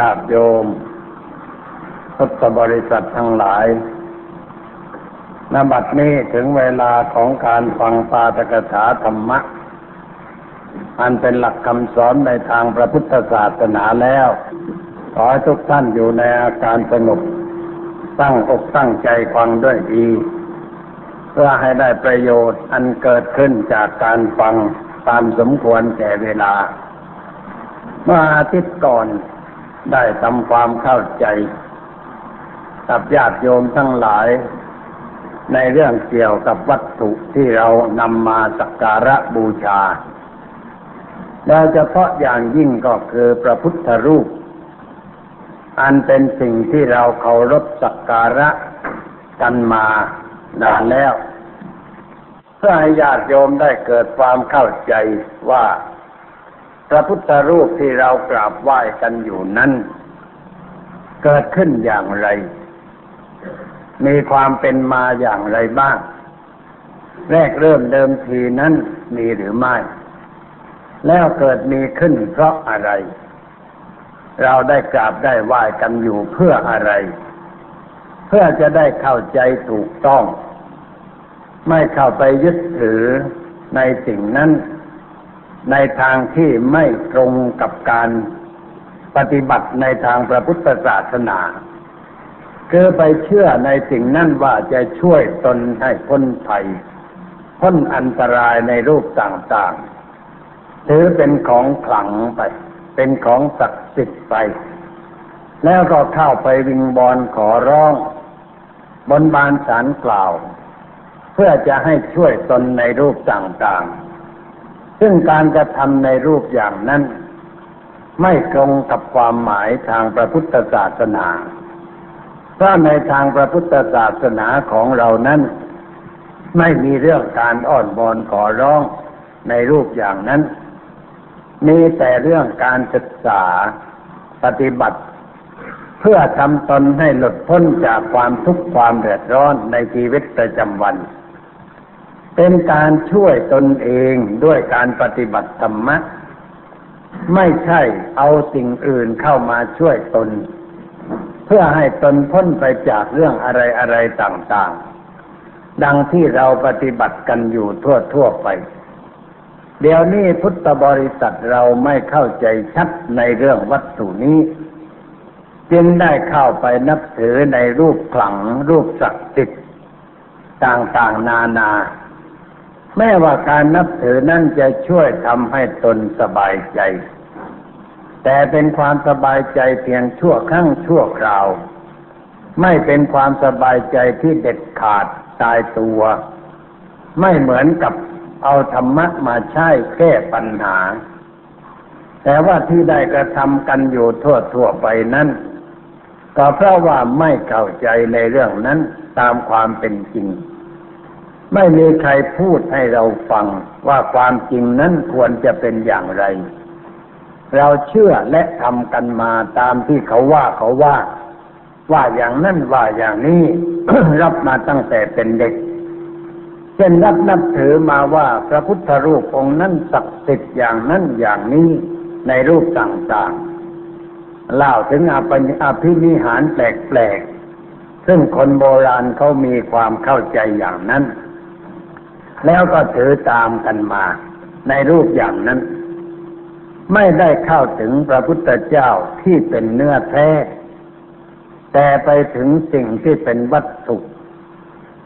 ญาติโยมพุทธบริษัททั้งหลายนบัดนี้ถึงเวลาของการฟังปาตกถาธรรมะ อันเป็นหลักคำสอนในทางพระพุทธศาสนาแล้ว ขอให้ทุกท่านอยู่ในอาการสงบตั้งอกตั้งใจฟังด้วยดี เพื่อให้ได้ประโยชน์อันเกิดขึ้นจากการฟังตามสมควรแก่เวลา เมื่ออาทิตย์ก่อน ได้ทำความเข้าใจกับญาติโยมทั้งหลาย ในเรื่องเกี่ยวกับวัตถุที่เรานำมาสักการะบูชาโดยเฉพาะอย่างยิ่งก็คือพระพุทธรูป อันเป็นสิ่งที่เราเคารพสักการะกันมานานแล้วเพื่อให้ญาติโยมได้เกิดความเข้าใจว่า พระพุทธรูปที่เรากราบไหว้กันอยู่นั้น เกิดขึ้นอย่างไร มีความเป็นมาอย่างไรบ้าง แรกเริ่มเดิมทีนั้นมีหรือไม่ แล้วเกิดมีขึ้นเพราะอะไร เราได้กราบได้ไหว้กันอยู่เพื่ออะไร เพื่อจะได้เข้าใจถูกต้อง ไม่เข้าไปยึดถือในสิ่งนั้น ในทางที่ไม่ตรงกับการปฏิบัติในทางพระพุทธศาสนา คือไปเชื่อในสิ่งนั้นว่าจะช่วยตนให้พ้นภัยพ้นอันตรายในรูปต่างๆ ถือเป็นของขลังไป เป็นของศักดิ์สิทธิ์ไป แล้วก็เข้าไปวิงบอลขอร้อง บนบานสารกล่าว เพื่อจะให้ช่วยตนในรูปต่างๆ ซึ่งการกระทำในรูปอย่างนั้น ไม่ตรงกับความหมายทางพระพุทธศาสนาเพราะในทางพระพุทธศาสนาของเรานั้น ไม่มีเรื่องการอ้อนวอนขอร้องในรูปอย่างนั้นมีแต่เรื่องการศึกษาปฏิบัติ เพื่อทำตนให้หลุดพ้นจากความทุกข์ความเดือดร้อนในชีวิตประจำวัน เป็นการช่วยตนเองด้วยการปฏิบัติธรรมะ ไม่ใช่เอาสิ่งอื่นเข้ามาช่วยตน เพื่อให้ตนพ้นไปจากเรื่องอะไรอะไรต่างๆ ดังที่เราปฏิบัติกันอยู่ทั่วๆไป เดี๋ยวนี้พุทธบริษัทเราไม่เข้าใจชัดในเรื่องวัตถุนี้ จึงได้เข้าไปนับถือในรูปขลังรูปศักดิ์สิทธิ์ต่างๆ นานา แม้ว่าการนับถือนั่นจะช่วยทำให้ตนสบายใจ แต่เป็นความสบายใจเพียงชั่วครั้งชั่วคราว ไม่เป็นความสบายใจที่เด็ดขาดตายตัว ไม่เหมือนกับเอาธรรมะมาใช้แก้ปัญหา แต่ว่าที่ได้กระทำกันอยู่ทั่วทั่วไปนั้นก็เพราะว่าไม่เข้าใจในเรื่องนั้นตามความเป็นจริง ไม่มีใครพูดให้เราฟังว่าความจริงนั้นควรจะเป็นอย่างไร เราเชื่อและทำกันมาตามที่เขาว่าเขาว่า ว่าอย่างนั้นว่าอย่างนี้รับมาตั้งแต่เป็นเด็กเช่นรับนับถือมาว่าพระพุทธรูปองค์นั้นศักดิ์สิทธิ์อย่างนั้นอย่างนี้ในรูปต่างๆเล่าถึงอภิอภินิหารแปลกๆซึ่งคนโบราณเขามีความเข้าใจอย่างนั้น แล้วก็ถือตามกันมา ในรูปอย่างนั้น ไม่ได้เข้าถึงพระพุทธเจ้าที่เป็นเนื้อแท้ แต่ไปถึงสิ่งที่เป็นวัตถุ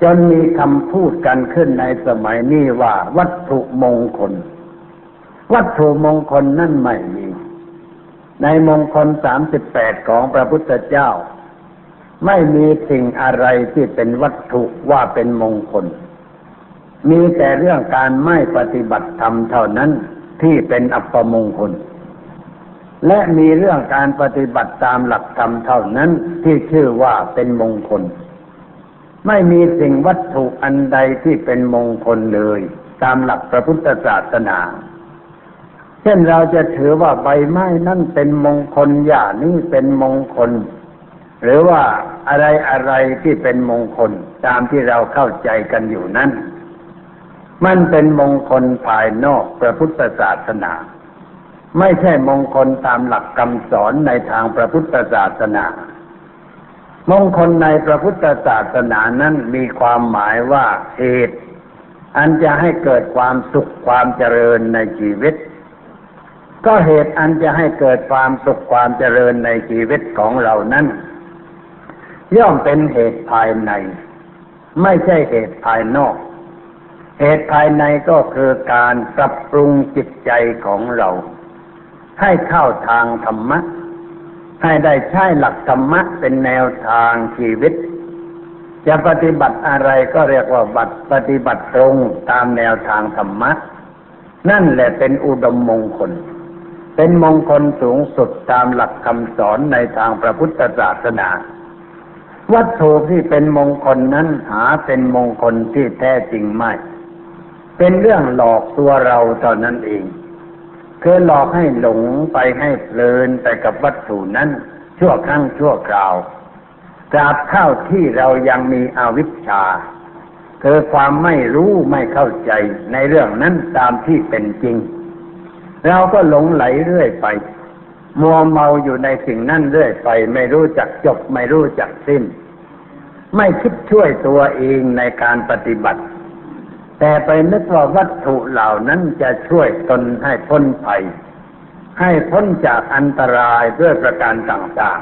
จนมีคำพูดกันขึ้นในสมัยนี้ว่าวัตถุมงคล วัตถุมงคลนั่นไม่มี ในมงคลสามสิบแปดของพระพุทธเจ้า ไม่มีสิ่งอะไรที่เป็นวัตถุว่าเป็นมงคล มีแต่เรื่องการไม่ปฏิบัติธรรมเท่านั้นที่เป็นอัปมงคล และมีเรื่องการปฏิบัติตามหลักธรรมเท่านั้นที่ชื่อว่าเป็นมงคล ไม่มีสิ่งวัตถุอันใดที่เป็นมงคลเลย ตามหลักพระพุทธศาสนาเช่นเราจะถือว่าใบไม้นั่นเป็นมงคลหญ้านี่เป็นมงคล หรือว่าอะไรอะไรที่เป็นมงคลตามที่เราเข้าใจกันอยู่นั้น มันเป็นมงคลภายนอกพระพุทธศาสนา ไม่ใช่มงคลตามหลักคำสอนในทางพระพุทธศาสนา มงคลในพระพุทธศาสนานั้นมีความหมายว่าเหตุอันจะให้เกิดความสุขความเจริญในชีวิต ก็เหตุอันจะให้เกิดความสุขความเจริญในชีวิตของเรานั้นย่อมเป็นเหตุภายใน ไม่ใช่เหตุภายนอก เหตุภายในก็คือการปรับปรุงจิตใจของเรา ให้เข้าทางธรรมะ ให้ได้ใช้หลักธรรมะเป็นแนวทางชีวิต จะปฏิบัติอะไรก็เรียกว่าบัตรปฏิบัติตรงตามแนวทางธรรมะ นั่นแหละเป็นอุดมมงคล เป็นมงคลสูงสุดตามหลักคำสอนในทางพระพุทธศาสนาวัตถุที่เป็นมงคลนั้นหาเป็นมงคลที่แท้จริงไม่ เป็นเรื่องหลอกตัวเราเท่านั้นเองคือหลอกให้หลงไปให้เพลินไปกับวัตถุนั้น ชั่วครั้งชั่วคราวตราบเท่าที่เรายังมีอวิชชาคือความไม่รู้ไม่เข้าใจในเรื่องนั้นตามที่เป็นจริง เราก็หลงไหลเรื่อยไป มัวเมาอยู่ในสิ่งนั้นเรื่อยไป ไม่รู้จักจบ ไม่รู้จักสิ้น ไม่คิดช่วยตัวเองในการปฏิบัติ แต่ไปนึกว่าวัตถุเหล่านั้นจะช่วยตนให้พ้นภัย ให้พ้นจากอันตรายด้วยประการต่าง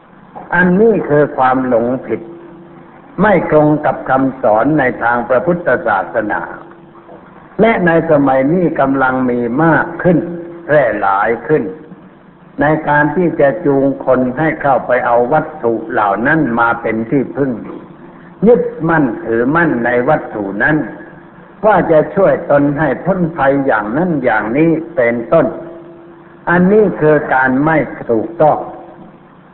ๆ อันนี้คือความหลงผิด ไม่ตรงกับคำสอนในทางพระพุทธศาสนา และในสมัยนี้กำลังมีมากขึ้นแพร่หลายขึ้น ในการที่จะจูงคนให้เข้าไปเอาวัตถุเหล่านั้นมาเป็นที่พึ่ง ยึดมั่นถือมั่นในวัตถุนั้น ว่าจะช่วยตนให้พ้นภัยอย่างนั้นอย่างนี้เป็นต้น อันนี้คือการไม่ถูกต้อง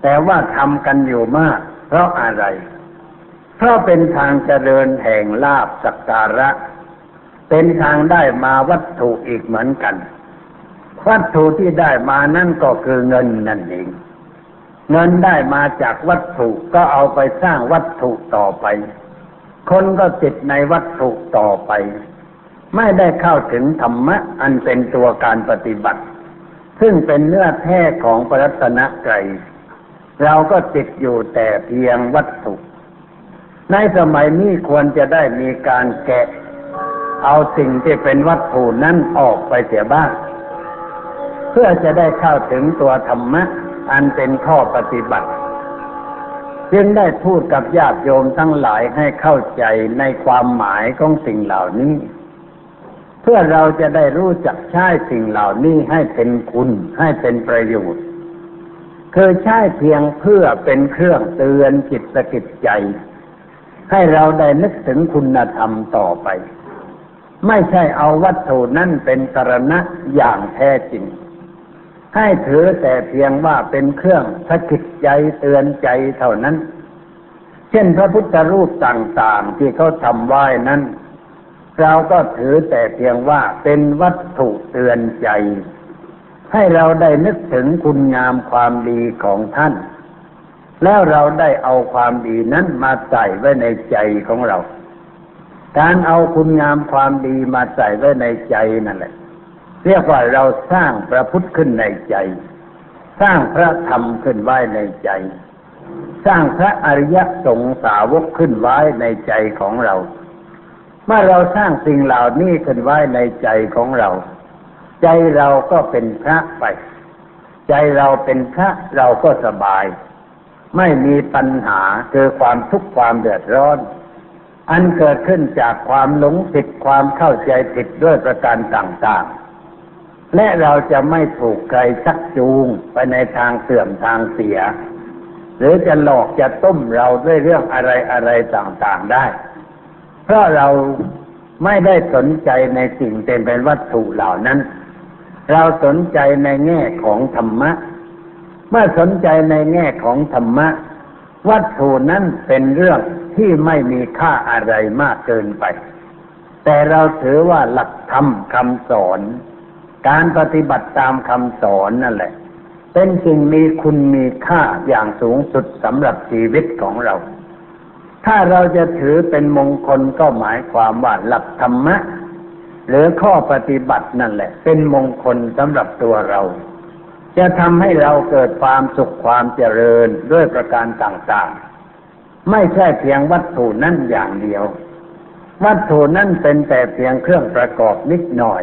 แต่ว่าทำกันอยู่มาก เพราะอะไร เพราะเป็นทางเจริญแห่งลาบสักการะ เป็นทางได้มาวัตถุอีกเหมือนกัน วัตถุที่ได้มานั่นก็คือเงินนั่นเอง เงินได้มาจากวัตถุก็เอาไปสร้างวัตถุต่อไป คนก็ติดในวัตถุต่อไป ไม่ได้เข้าถึงธรรมะ อันเป็นตัวการปฏิบัติ ซึ่งเป็นเนื้อแท้ของปรัตนไกรเราก็ติดอยู่แต่เพียงวัตถุ ในสมัยนี้ควรจะได้มีการแกะ เอาสิ่งที่เป็นวัตถุนั้นออกไปเสียบ้าง เพื่อจะได้เข้าถึงตัวธรรมะ อันเป็นข้อปฏิบัติ จึงได้พูดกับญาติโยมทั้งหลายให้เข้าใจในความหมายของสิ่งเหล่านี้ เพื่อเราจะได้รู้จักใช้สิ่งเหล่านี้ให้เป็นคุณให้เป็นประโยชน์คือใช้เพียงเพื่อเป็นเครื่องเตือนจิตสกิดใจ ให้เราได้นึกถึงคุณธรรมต่อไป ไม่ใช่เอาวัตถุนั่นเป็นสารณะอย่างแท้จริง ให้ถือแต่เพียงว่าเป็นเครื่องสะกิดใจเตือนใจเท่านั้น เช่นพระพุทธรูปต่างๆที่เขาทำไหว้นั้น เราก็ถือแต่เพียงว่าเป็นวัตถุเตือนใจ ให้เราได้นึกถึงคุณงามความดีของท่าน แล้วเราได้เอาความดีนั้นมาใส่ไว้ในใจของเรา การเอาคุณงามความดีมาใส่ไว้ในใจนั่นแหละ เรียกว่าเราสร้างพระพุทธขึ้นในใจ สร้างพระธรรมขึ้นไว้ในใจ สร้างพระอริยสงสาวกขึ้นไว้ในใจของเรา เมื่อเราสร้างสิ่งเหล่านี้ขึ้นไว้ในใจของเรา ใจเราก็เป็นพระไป ใจเราเป็นพระเราก็สบาย ไม่มีปัญหาเจอความทุกข์ความเดือดร้อนอันเกิดขึ้นจากความหลงผิดความเข้าใจผิดด้วยประการต่าง ๆ และเราจะไม่ถูกใครชักจูงไปในทางเสื่อมทางเสีย หรือจะหลอกจะต้มเราด้วยเรื่องอะไรอะไรต่างๆได้ เพราะเราไม่ได้สนใจในสิ่งเป็นวัตถุเหล่านั้น เราสนใจในแง่ของธรรมะ เมื่อสนใจในแง่ของธรรมะ วัตถุนั้นเป็นเรื่องที่ไม่มีค่าอะไรมากเกินไป แต่เราถือว่าหลักธรรมคำสอน การปฏิบัติตามคำสอนนั่นแหละ เป็นสิ่งมีคุณมีค่าอย่างสูงสุดสำหรับชีวิตของเรา ถ้าเราจะถือเป็นมงคลก็หมายความว่าหลักธรรมะ หรือข้อปฏิบัตินั่นแหละ เป็นมงคลสำหรับตัวเรา จะทำให้เราเกิดความสุขความเจริญด้วยประการต่างๆ ไม่ใช่เพียงวัตถุนั่นอย่างเดียว วัตถุนั่นเป็นแต่เพียงเครื่องประกอบนิดหน่อย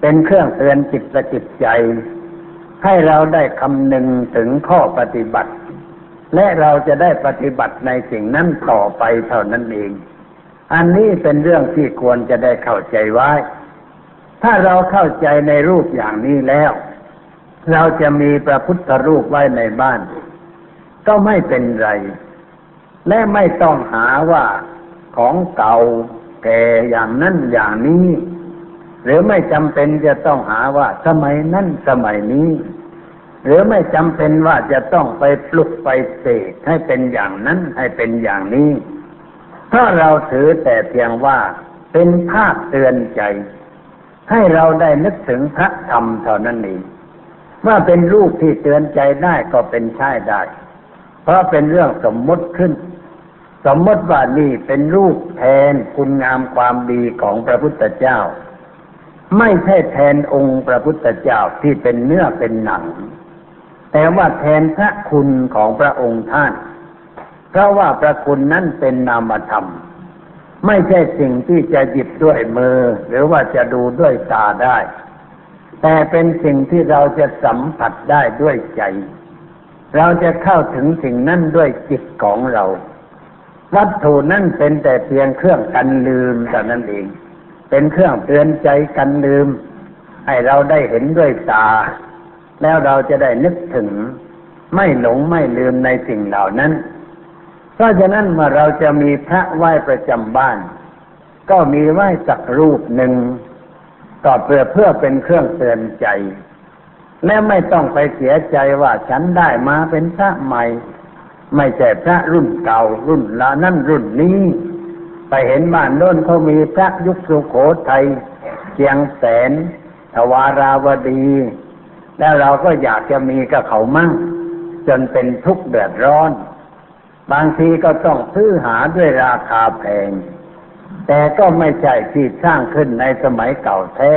เป็นเครื่องเตือนจิตประจิตใจ ให้เราได้คำนึงถึงข้อปฏิบัติ และเราจะได้ปฏิบัติในสิ่งนั้นต่อไปเท่านั้นเอง อันนี้เป็นเรื่องที่ควรจะได้เข้าใจไว้ ถ้าเราเข้าใจในรูปอย่างนี้แล้ว เราจะมีพระพุทธรูปไว้ในบ้าน ก็ไม่เป็นไร และไม่ต้องหาว่าของเก่าแก่อย่างนั้นอย่างนี้ หรือไม่จำเป็นจะต้องหาว่าสมัยนั้นสมัยนี้ หรือไม่จำเป็นว่าจะต้องไปปลุกไปเสกให้เป็นอย่างนั้นให้เป็นอย่างนี้เพราเราถือแต่เพียงว่าเป็นภาพเตือนใจ ให้เราได้นึกถึงพระธรรมเท่านั้นเองว่าเป็นรูปที่เตือนใจได้ก็เป็นใช่ได้ เพราะเป็นเรื่องสมมติขึ้น สมมติว่านี่เป็นรูปแทนคุณงามความดีของพระพุทธเจ้า ไม่ใช่แทนองค์พระพุทธเจ้าที่เป็นเนื้อเป็นหนัง แต่ว่าแทนพระคุณของพระองค์ท่าน เพราะว่าพระคุณนั้นเป็นนามธรรม ไม่ใช่สิ่งที่จะหยิบด้วยมือ หรือว่าจะดูด้วยตาได้ แต่เป็นสิ่งที่เราจะสัมผัสได้ด้วยใจ เราจะเข้าถึงสิ่งนั้นด้วยจิตของเรา วัตถุนั่นเป็นแต่เพียงเครื่องกันลืมแต่นั้นเอง เป็นเครื่องเตือนใจกันลืม ให้เราได้เห็นด้วยตา แล้วเราจะได้นึกถึง ไม่หลงไม่ลืมในสิ่งเหล่านั้น เพราะฉะนั้นเมื่อเราจะมีพระไหว้ประจำบ้าน ก็มีไหว้สักรูปหนึ่งก็เพื่อเพื่อเป็นเครื่องเตือนใจ และไม่ต้องไปเสียใจว่าฉันได้มาเป็นพระใหม่ ไม่ใช่พระรุ่นเก่ารุ่นลานั่นรุ่นนี้ ไปเห็นบ้านโน้นเขามีพระยุคสุโขทัยเชียงแสนทวาราวดี แล้วเราก็อยากจะมีกับเขามั่ง จนเป็นทุกข์เดือดร้อน บางทีก็ต้องซื้อหาด้วยราคาแพง แต่ก็ไม่ใช่ที่สร้างขึ้นในสมัยเก่าแท้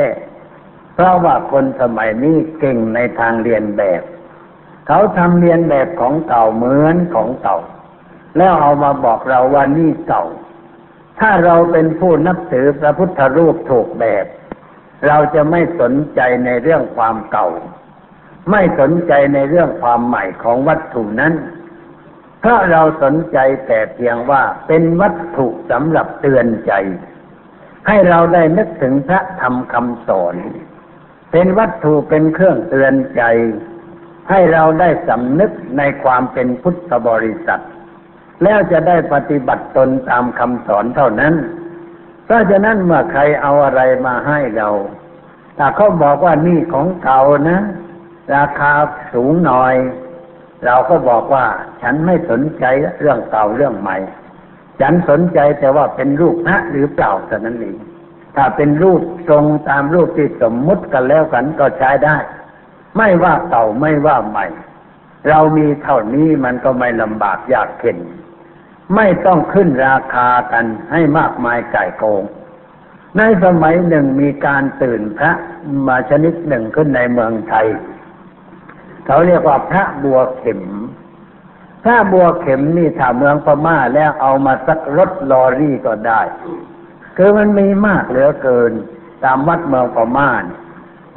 เพราะว่าคนสมัยนี้เก่งในทางเรียนแบบ เขาทำเรียนแบบของเก่าเหมือนของเก่า แล้วเอามาบอกเราว่านี่เก่า ถ้าเราเป็นผู้นับถือพระพุทธรูปถูกแบบ เราจะไม่สนใจในเรื่องความเก่า ไม่สนใจในเรื่องความใหม่ของวัตถุนั้นเพราะเราสนใจแต่เพียงว่าเป็นวัตถุสำหรับเตือนใจ ให้เราได้นึกถึงพระธรรมคำสอน เป็นวัตถุเป็นเครื่องเตือนใจ ให้เราได้สำนึกในความเป็นพุทธบริษัท แล้วจะได้ปฏิบัติตนตามคำสอนเท่านั้น เพราะฉะนั้นเมื่อใครเอาอะไรมาให้เราถ้าเขาบอกว่านี่ของเก่านะ ราคาสูงหน่อย เราก็บอกว่า ฉันไม่สนใจเรื่องเก่าเรื่องใหม่ ฉันสนใจแต่ว่าเป็นรูปพระหรือเปล่าเท่านั้นเองถ้าเป็นรูปทรงตามรูปที่สมมุติกันแล้วกันก็ใช้ได้ ไม่ว่าเก่าไม่ว่าใหม่ เรามีเท่านี้มันก็ไม่ลำบากยากเข็น ไม่ต้องขึ้นราคากันให้มากมายไก่โกง ในสมัยหนึ่งมีการตื่นพระมาชนิดหนึ่งขึ้นในเมืองไทย เขาเรียกว่าพระบัวเข็ม พระบัวเข็มนี่ถ้าเมืองพม่าแล้วเอามาสักรถลอรี่ก็ได้ คือมันมีมากเหลือเกิน ตามวัดเมืองพม่า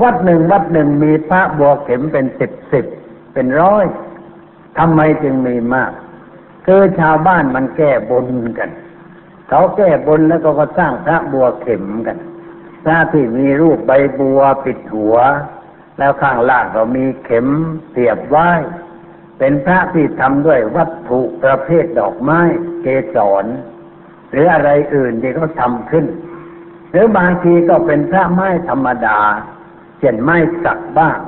วัดหนึ่งวัดหนึ่งมีพระบัวเข็มเป็นสิบสิบเป็นร้อยทำไมจึงมีมาก คือชาวบ้านมันแก้บนกันเขาแก้บนแล้วก็ก็สร้างพระบัวเข็มกันพระที่มีรูปใบบัวปิดหัว แล้วข้างล่างก็มีเข็มเสียบไว้ เป็นพระที่ทำด้วยวัตถุประเภทดอกไม้ เกสรหรืออะไรอื่นที่เขาทำขึ้น หรือบางทีก็เป็นพระไม้ธรรมดาเช่นไม้สักบ้าง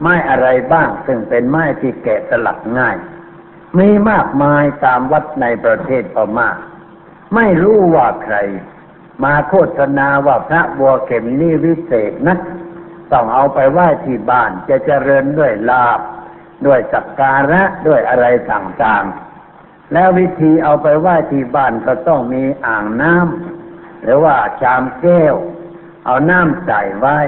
ไม้อะไรบ้าง ซึ่งเป็นไม้ที่แกะสลักง่าย มีมากมายตามวัดในประเทศพม่าไม่รู้ว่าใคร มาโฆษณาว่าพระบัวเข็มนี่วิเศษนะต้องเอาไปไหว้ที่บ้านจะเจริญด้วยลาบ ด้วยสักการะด้วยอะไรต่างๆ แล้ววิธีเอาไปไหว้ที่บ้านก็ต้องมีอ่างน้ำหรือว่าชามแก้ว เอาน้ำใส่ไว้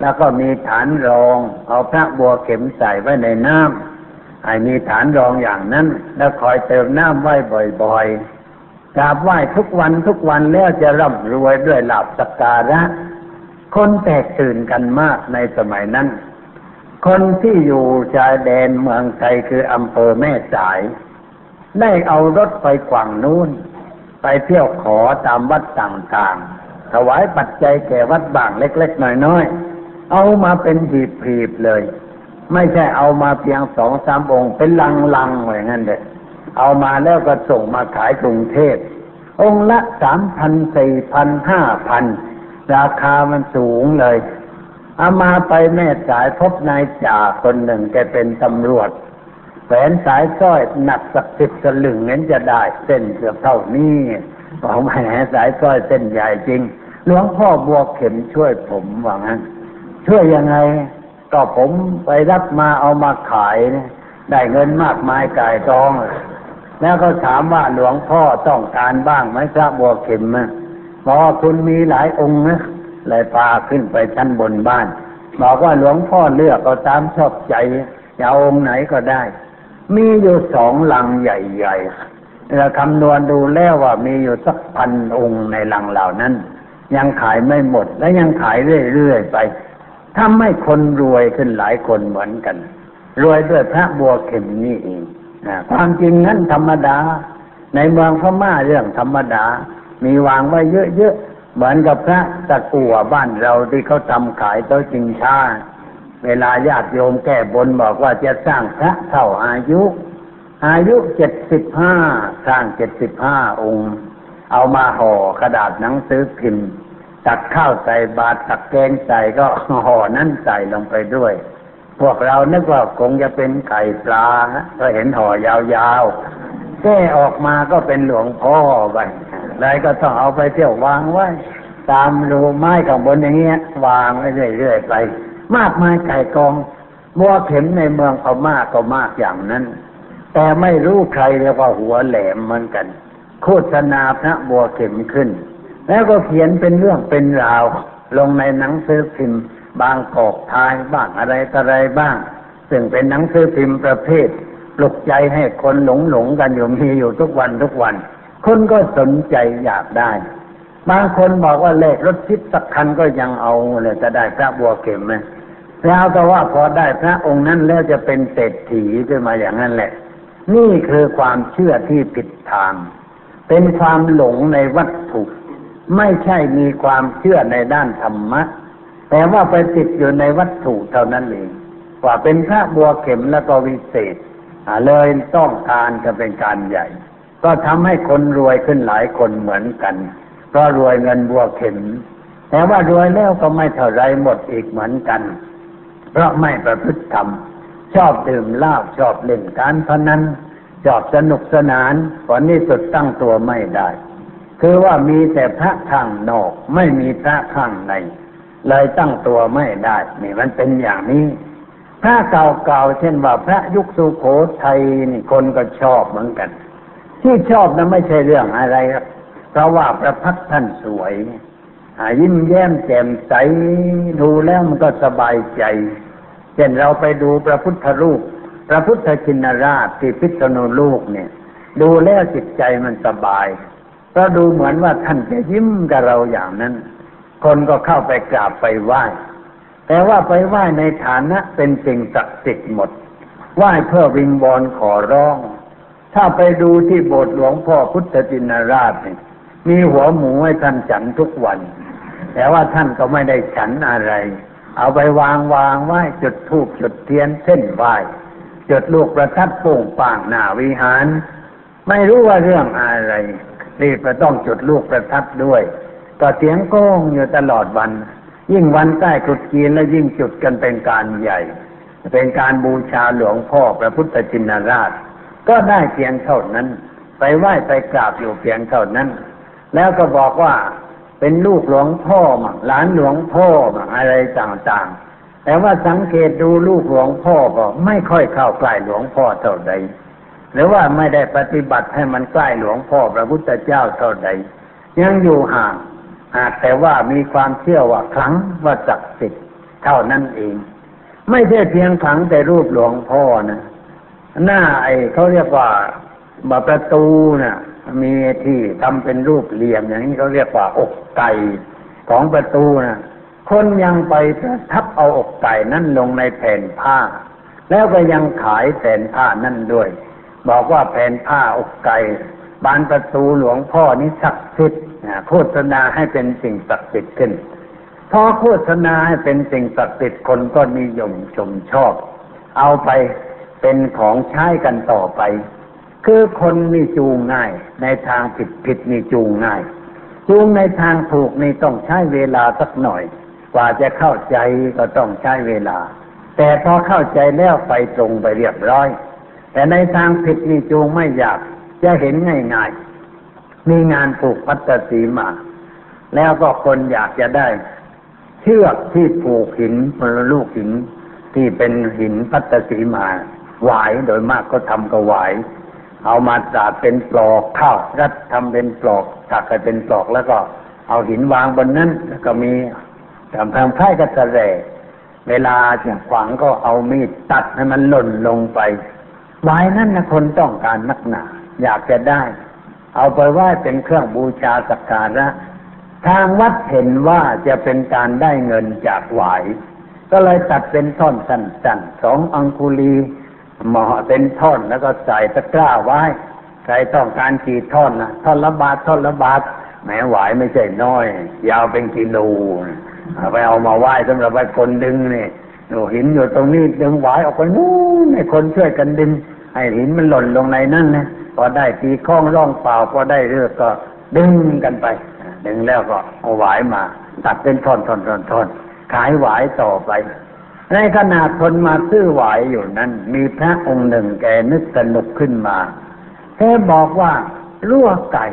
แล้วก็มีฐานรอง เอาพระบัวเข็มใส่ไว้ในน้ำ ให้มีฐานรองอย่างนั้น แล้วคอยเติมน้ำไหว้บ่อยๆกราบไหว้ทุกวันทุกวันแล้วจะร่ำรวยด้วยลาบสการะ คนแตกตื่นกันมากในสมัยนั้น คนที่อยู่ชายแดนเมืองไทยคืออำเภอแม่สาย ได้เอารถไปกว่างนู้น ไปเที่ยวขอตามวัดต่างๆ ถวายปัจจัยแก่วัดบางเล็ก ๆ น้อยๆ เอามาเป็นหีบๆเลย ไม่ใช่เอามาเพียงสองสามองค์ เป็นลังๆไว้งั้นเด็เอามาแล้วก็ส่งมาขายกรุงเทพ องค์ละสามพันสี่พันห้าพันราคามันสูงเลยเอามาไปแม่สายพบนายจ่าคนหนึ่งแกเป็นตำรวจแขวนสายสร้อยหนักสักสิบสลึงนั้นจะได้เส้นเกือบเท่านี้บอกแหมสายสร้อยเส้นใหญ่จริงหลวงพ่อบัวเข็มช่วยผมว่างั้นช่วยยังไง ก็ผมไปรับมาเอามาขายเนี่ยได้เงินมากมายกายกอง แล้วก็ถามว่าหลวงพ่อต้องการบ้างไหมพระบัวเข็มนะบอกว่าคุณมีหลายองค์นะเลยพาขึ้นไปชั้นบนบ้าน บอกว่าหลวงพ่อเลือกเอาตามชอบใจจะเอาองค์ไหนก็ได้ มีอยู่สองลังใหญ่ๆเราคำนวณดูแล้วว่ามีอยู่สักพันองค์ในลังเหล่านั้น ยังขายไม่หมดและยังขายเรื่อยๆไป ทำให้คนรวยขึ้นหลายคนเหมือนกัน รวยด้วยพระบัวเข็มนี่เองความจริงนั้นธรรมดา ในเมืองพม่าเรื่องธรรมดา มีวางไว้เยอะๆ เหมือนกับพระตะกั่วบ้านเราที่เขาทำขายโต๊ะจริงชาเวลาญาติโยมแก้บนบอกว่าจะสร้างพระเท่าอายุ อายุเจ็ดสิบห้าสร้างเจ็ดสิบห้าองค์ เอามาห่อกระดาษหนังสือพิมพ์ ตักข้าวใส่บาตรตักแกงใส่ก็ห่อนั่นใส่ลงไปด้วย พวกเรานึกว่าคงจะเป็นไก่ปลาก็เห็นห่อยาวๆแก้ออกมาก็เป็นหลวงพ่อไปเลยก็ต้องเอาไปเที่ยววางไว้ ตามรูไม้ข้างบนอย่างเงี้ยวางไว้เรื่อยๆไป มากมายไก่กองบัวเข็มในเมืองเขามากก็มากอย่างนั้น แต่ไม่รู้ใครเรียกว่าหัวแหลมเหมือนกัน โฆษณาพระบัวเข็มขึ้น แล้วก็เขียนเป็นเรื่องเป็นราว ลงในหนังสือพิมพ์ บางกอกทายบ้างอะไรต่ออะไรบ้าง ซึ่งเป็นหนังสือพิมพ์ประเภทปลุกใจให้คนหลงหลงกันอยู่มีอยู่ทุกวันทุกวัน คนก็สนใจอยากได้ บางคนบอกว่าเลขรถชิดสักคันก็ยังเอาเลยจะได้พระบัวเข็มไหมแล้วก็ว่าพอได้พระองค์นั้นแล้วจะเป็นเศรษฐีขึ้นมาอย่างนั้นแหละ นี่คือความเชื่อที่ผิดทาง เป็นความหลงในวัตถุ ไม่ใช่มีความเชื่อในด้านธรรมะ แต่ว่าไปติดอยู่ในวัตถุเท่านั้นเอง ว่าเป็นพระบัวเข็มแล้วก็วิเศษเลยต้องการจะเป็นการใหญ่ ก็ทำให้คนรวยขึ้นหลายคนเหมือนกัน เพราะรวยเงินบัวเข็ม แต่ว่ารวยแล้วก็ไม่เท่าไรหมดอีกเหมือนกัน เพราะไม่ประพฤติธรรม ชอบดื่มเหล้าชอบเล่นการพนันชอบสนุกสนานผลนี้สุดตั้งตัวไม่ได้ คือว่ามีแต่พระข้างนอกไม่มีพระข้างในเลยตั้งตัวไม่ได้นี่มันเป็นอย่างนี้ พระเก่าๆเช่นว่าพระยุคสุโขทัยนี่คนก็ชอบเหมือนกัน ที่ชอบนั้นไม่ใช่เรื่องอะไรครับเพราะว่าพระพักตร์ท่านสวยอ่ายิ้มแย้มแจ่มใสดูแล้วมันก็สบายใจ เช่นเราไปดูพระพุทธรูป พระพุทธชินราชที่พิษณุโลกเนี่ย ดูแล้วจิตใจมันสบาย ก็ดูเหมือนว่าท่านจะยิ้มกับเราอย่างนั้น คนก็เข้าไปกราบไปไหว้ แต่ว่าไปไหว้ในฐานะเป็นสิ่งศักดิ์สิทธิ์หมด ไหว้เพื่อวิงบอลขอร้อง ถ้าไปดูที่โบสถ์หลวงพ่อพุทธจินราชเนี่ยมีหัวหมูให้ท่านฉันทุกวัน แต่ว่าท่านก็ไม่ได้ฉันอะไร เอาไปวางวางไหว้จุดธูปจุดเทียนเส้นไหว้จุดลูกประทัดโป่งป่างหน้าวิหาร ไม่รู้ว่าเรื่องอะไร รีบไปต้องจุดลูกประทัดด้วย ก็เสียงโก้งอยู่ตลอดวัน ยิ่งวันใกล้ตรุษจีนแล้วยิ่งจุดกันเป็นการใหญ่ เป็นการบูชาหลวงพ่อพระพุทธจินราช ก็ได้เพียงเท่านั้น ไปไหว้ไปกราบอยู่เพียงเท่านั้น แล้วก็บอกว่าเป็นลูกหลวงพ่อมั่งหลานหลวงพ่อมั่งอะไรต่างๆ แต่ว่าสังเกตดูลูกหลวงพ่อก็ไม่ค่อยเข้าใกล้หลวงพ่อเท่าใด หรือว่าไม่ได้ปฏิบัติให้มันใกล้หลวงพ่อพระพุทธเจ้าเท่าใด ยังอยู่ห่างหากแต่ว่ามีความเชื่อว่าครั้งว่าศักดิ์สิทธิ์เท่านั้นเอง ไม่ใช่เพียงครั้งแต่รูปหลวงพ่อนะหน้าไอ้เขาเรียกว่าบาประตูนะ่ะ มีที่ทำเป็นรูปเหลี่ยมอย่างนี้เขาเรียกว่าอกไก่ของประตูนะ่ะ คนยังไปทับเอาอกไก่นั่นลงในแผ่นผ้า แล้วก็ยังขายแผ่นผ้านั่นด้วย บอกว่าแผ่นผ้าอกไก่บานประตูหลวงพ่อนี้ศักดิ์สิทธิ์โฆษณาให้เป็นสิ่งศักดิ์สิทธิ์ขึ้นพอโฆษณาให้เป็นสิ่งศักดิ์สิทธิ์คนก็นิยมชมชอบ เอาไปเป็นของใช้กันต่อไป คือคนนี่จูงง่าย ในทางผิดผิดนี่จูงง่าย จูงในทางถูกนี่ต้องใช้เวลาสักหน่อย กว่าจะเข้าใจก็ต้องใช้เวลา แต่พอเข้าใจแล้วไปตรงไปเรียบร้อย แต่ในทางผิดนี่จูงไม่อยาก จะเห็นง่ายๆ มีงานผูกพัตสีมา แล้วก็คนอยากจะได้ เชือกที่ผูกหินมรลูกหินที่เป็นหินพัตสีมาหวายโดยมากก็ทำกระหวาย เอามาจาดเป็นปลอกข้าวรัดทำเป็นปลอกถักกันเป็นปลอกแล้วก็เอาหินวางบนนั้นแล้วก็มีทำทางค่กระแสเวลาจะขวางก็เอามีดตัดให้มันหล่นลงไป หวายนั่นนะคนต้องการนักหนา อยากจะได้ เอาไปไหว้เป็นเครื่องบูชาสักการะทางวัดเห็นว่าจะเป็นการได้เงินจากหวาย ก็เลยตัดเป็นท่อนสั้นๆสองอังคุลีหมอเป็นท่อนแล้วก็ใส่ตะกร้าไว้ใครต้องการกี่ท่อนนะท่อนละบาทท่อนละบาทแม้หวายไม่ใช่น้อย ยาวเป็นกิโลเอาไปเอามาไหว้สำหรับไปคนดึงนี่หนูหินอยู่ตรงนี้ดึงหวายออกไปนู้นให้คนช่วยกันดึง ให้หินมันหล่นลงในนั่นนะพอได้ตีข้องร่องเปล่าพอได้เลือกก็ดึงกันไป ดึงแล้วก็เอาหวายมา ตัดเป็นท่อนท่อนท่อนท่อนขายหวายต่อไป ในขณะคนมาซื้อหวายอยู่นั้น มีพระองค์หนึ่งแกนึกสนุกขึ้นมาแกบอกว่ารั่วไก่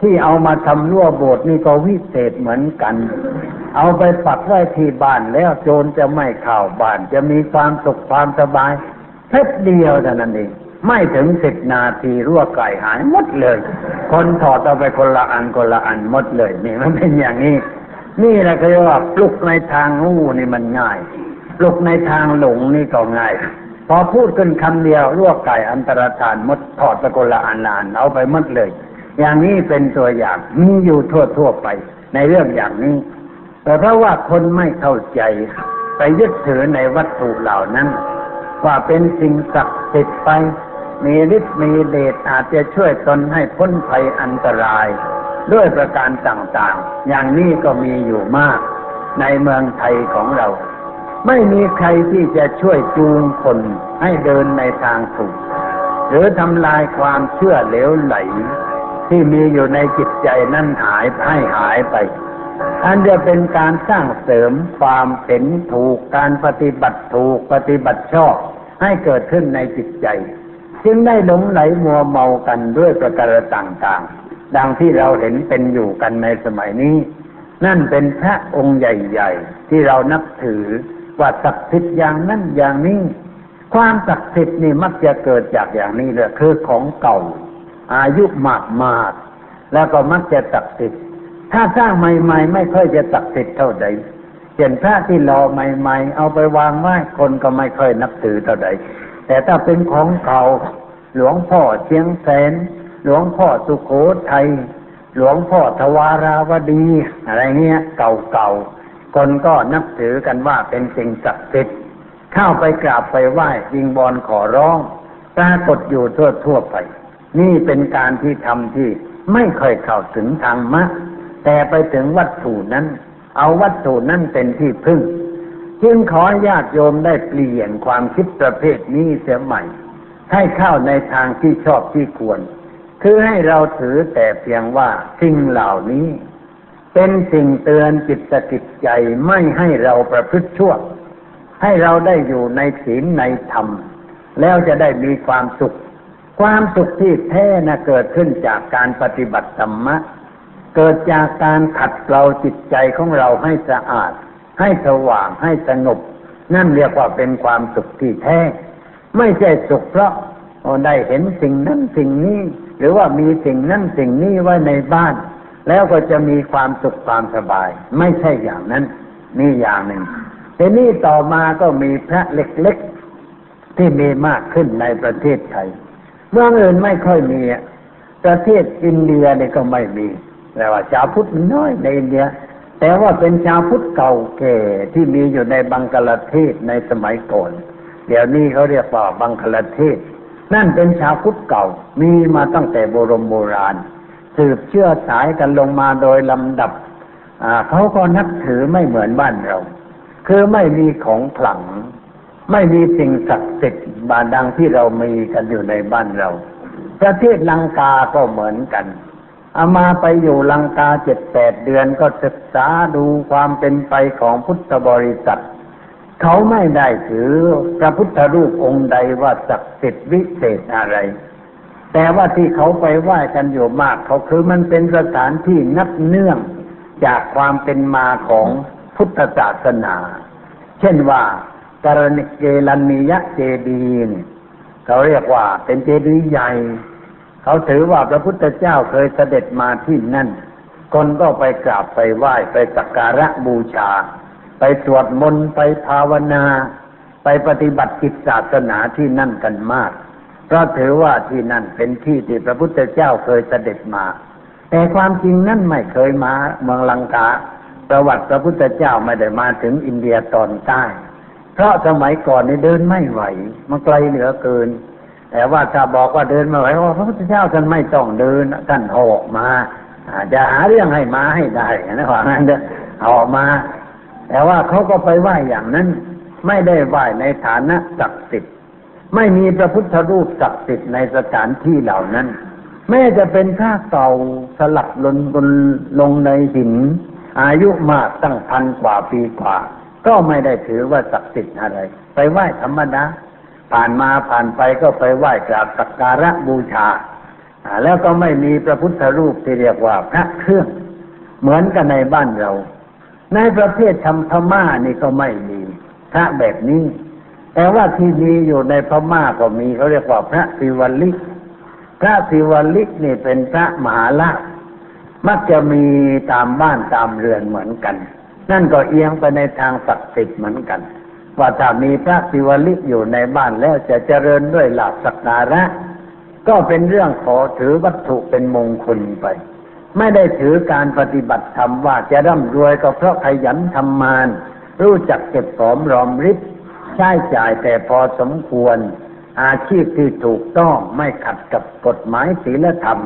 ที่เอามาทำรั่วโบสถ์นี่ก็วิเศษเหมือนกัน เอาไปปักไว้ที่บ้านแล้วโจรจะไม่เข้าบ้าน จะมีความสุขความสบาย แค่เดียวเท่านั้นเองไม่ถึงสิบนาทีรั่วไก่หายหมดเลย คนถอดเอาไปคนละอันคนละอันหมดเลย นี่มันเป็นอย่างนี้ นี่แหละคือว่าปลุกในทางงูนี่มันง่ายปลุกในทางหลงนี่ก็ง่าย พอพูดกันคำเดียวรั่วไก่อันตรธานมดถอดไปคนละอันละอันเอาไปหมดเลย อย่างนี้เป็นตัวอย่างมีอยู่ทั่วทั่วไป ในเรื่องอย่างนี้ แต่เพราะว่าคนไม่เข้าใจ ไปยึดถือในวัตถุเหล่านั้น ว่าเป็นสิ่งศักดิ์สิทธิ์ไป มีฤทธิ์มีเดชอาจจะช่วยตนให้พ้นภัยอันตราย ด้วยประการต่างๆ อย่างนี้ก็มีอยู่มาก ในเมืองไทยของเรา ไม่มีใครที่จะช่วยจูงคนให้เดินในทางถูก หรือทำลายความเชื่อเหลวไหล ที่มีอยู่ในจิตใจนั่นหายให้หายไป อันจะเป็นการสร้างเสริมความเห็นถูกการปฏิบัติถูกปฏิบัติชอบ ให้เกิดขึ้นในจิตใจ จึงได้หลงไหลมัวเมากันด้วยประการต่างๆ ดังที่เราเห็นเป็นอยู่กันในสมัยนี้ นั่นเป็นพระองค์ใหญ่ๆ ที่เรานับถือว่าศักดิ์สิทธิ์อย่างนั้นอย่างนี้ ความศักดิ์สิทธิ์นี่มักจะเกิดจากอย่างนี้เลยคือของเก่า อายุมากมากแล้วก็มักจะศักดิ์สิทธิ์ ถ้าสร้างใหม่ ๆ ไม่ค่อยจะศักดิ์สิทธิ์เท่าใดเช่นพระที่รอใหม่ ๆ เอาไปวางไว้คนก็ไม่ค่อยนับถือเท่าใดแต่ถ้าเป็นของเก่าหลวงพ่อเชียงแสน หลวงพ่อสุโขทัยหลวงพ่อทวาราวดี อะไรเงี้ย เก่าๆคนก็นับถือกันว่าเป็นสิ่งศักดิ์สิทธิ์เข้าไปกราบไปไหว้ยิงบอลขอร้องปรากฏอยู่ทั่วทั่วไป นี่เป็นการที่ทำที่ไม่เคยเข้าถึงทางมะ แต่ไปถึงวัตถุนั้น เอาวัตถุนั้นเป็นที่พึ่ง จึงขอญาติโยมได้เปลี่ยนความคิดประเภทนี้เสียใหม่ ให้เข้าในทางที่ชอบที่ควร คือให้เราถือแต่เพียงว่าสิ่งเหล่านี้ เป็นสิ่งเตือนจิตสกิจใจไม่ให้เราประพฤติชั่ว ให้เราได้อยู่ในศีลในธรรม แล้วจะได้มีความสุข ความสุขที่แท้นะเกิดขึ้นจากการปฏิบัติธรรมะ เกิดจากการขัดเกลาจิตใจของเราให้สะอาด ให้สว่างให้สงบนั่นเรียกว่าเป็นความสุขที่แท้ ไม่ใช่สุขเพราะได้เห็นสิ่งนั้นสิ่งนี้ หรือว่ามีสิ่งนั้นสิ่งนี้ไว้ในบ้าน แล้วก็จะมีความสุขความสบาย ไม่ใช่อย่างนั้น นี่อย่างหนึ่งทีนี้ต่อมาก็มีพระเล็กๆที่มีมากขึ้นในประเทศไทย เมืองอื่นไม่ค่อยมีประเทศอินเดียเนี่ยก็ไม่มี แต่ว่าชาวพุทธน้อยในอินเดีย แต่ว่าเป็นชาวพุทธเก่าแก่ที่มีอยู่ในบังกลาเทศในสมัยก่อน เดี๋ยวนี้เขาเรียกว่าบังกลาเทศ นั่นเป็นชาวพุทธเก่ามีมาตั้งแต่โบรมโบราณ สืบเชื่อสายกันลงมาโดยลำดับอ่าเขาก็นับถือไม่เหมือนบ้านเรา คือไม่มีของขลัง ไม่มีสิ่งศักดิ์สิทธิ์บาดังที่เรามีกันอยู่ในบ้านเรา ประเทศลังกาก็เหมือนกัน อามาไปอยู่ลังกาเจ็ดแปดเดือนก็ศึกษาดูความเป็นไปของพุทธบริษัท เขาไม่ได้ถือพระพุทธรูปองค์ใดว่าศักดิ์สิทธิ์วิเศษอะไร แต่ว่าที่เขาไปไหว้กันอยู่มากเขาคือมันเป็นสถานที่นับเนื่องจากความเป็นมาของพุทธศาสนา เช่นว่าการณิเกลันนิยะเจดีเนี่ยเขาเรียกว่าเป็นเจดีย์ใหญ่ เขาถือว่าพระพุทธเจ้าเคยเสด็จมาที่นั่น คนก็ไปกราบไปไหว้ไปสักการะบูชา ไปสวดมนต์ไปภาวนา ไปปฏิบัติกิจศาสนาที่นั่นกันมากเพราะถือว่าที่นั่นเป็นที่ที่พระพุทธเจ้าเคยเสด็จมา แต่ความจริงนั่นไม่เคยมาเมืองลังกา ประวัติพระพุทธเจ้าไม่ได้มาถึงอินเดียตอนใต้ เพราะสมัยก่อนนี่เดินไม่ไหว มันไกลเหลือเกิน แต่ว่าถ้าบอกว่าเดินม่ไหวว่าพระพุทธเจ้าท่านไม่ต้องเดินท่านออกมาจะหาเรื่องให้มาให้ได้นะว่างั้นเด้อออกมา แต่ว่าเขาก็ไปไหว้อย่างนั้น ไม่ได้ไหว้ในฐานะศักดิ์สิทธิ์ไม่มีพระพุทธรูปศักดิ์สิทธิ์ในสถานที่เหล่านั้น แม้จะเป็นผ้าเก่าสลักลงบนลงในหิน อายุมากตั้งพันกว่าปีกว่า ก็ไม่ได้ถือว่าศักดิ์สิทธิ์อะไร ไปไหว้ธรรมดา ผ่านมาผ่านไปก็ไปไหว้กราบสักการะบูชา แล้วก็ไม่มีพระพุทธรูปที่เรียกว่าพระเครื่อง เหมือนกันในบ้านเรา ในประเทศธรรมพม่านี่ก็ไม่มีพระแบบนี้ แต่ว่าที่มีอยู่ในพม่าก็มีเขาเรียกว่าพระศิวลิก พระศิวลิกนี่เป็นพระมหาลาภมักจะมีตามบ้านตามเรือนเหมือนกัน นั่นก็เอียงไปในทางศักดิ์สิทธิ์เหมือนกัน ว่าถ้ามีพระศิวลิกอยู่ในบ้านแล้วจะเจริญด้วยหลักสักการะ ก็เป็นเรื่องขอถือวัตถุเป็นมงคลไป ไม่ได้ถือการปฏิบัติธรรมว่าจะร่ำรวยก็เพราะขยันทำมาน รู้จักเก็บหอมรอมริบใช้จ่ายแต่พอสมควร อาชีพที่ถูกต้องไม่ขัดกับกฎหมายศีลธรรม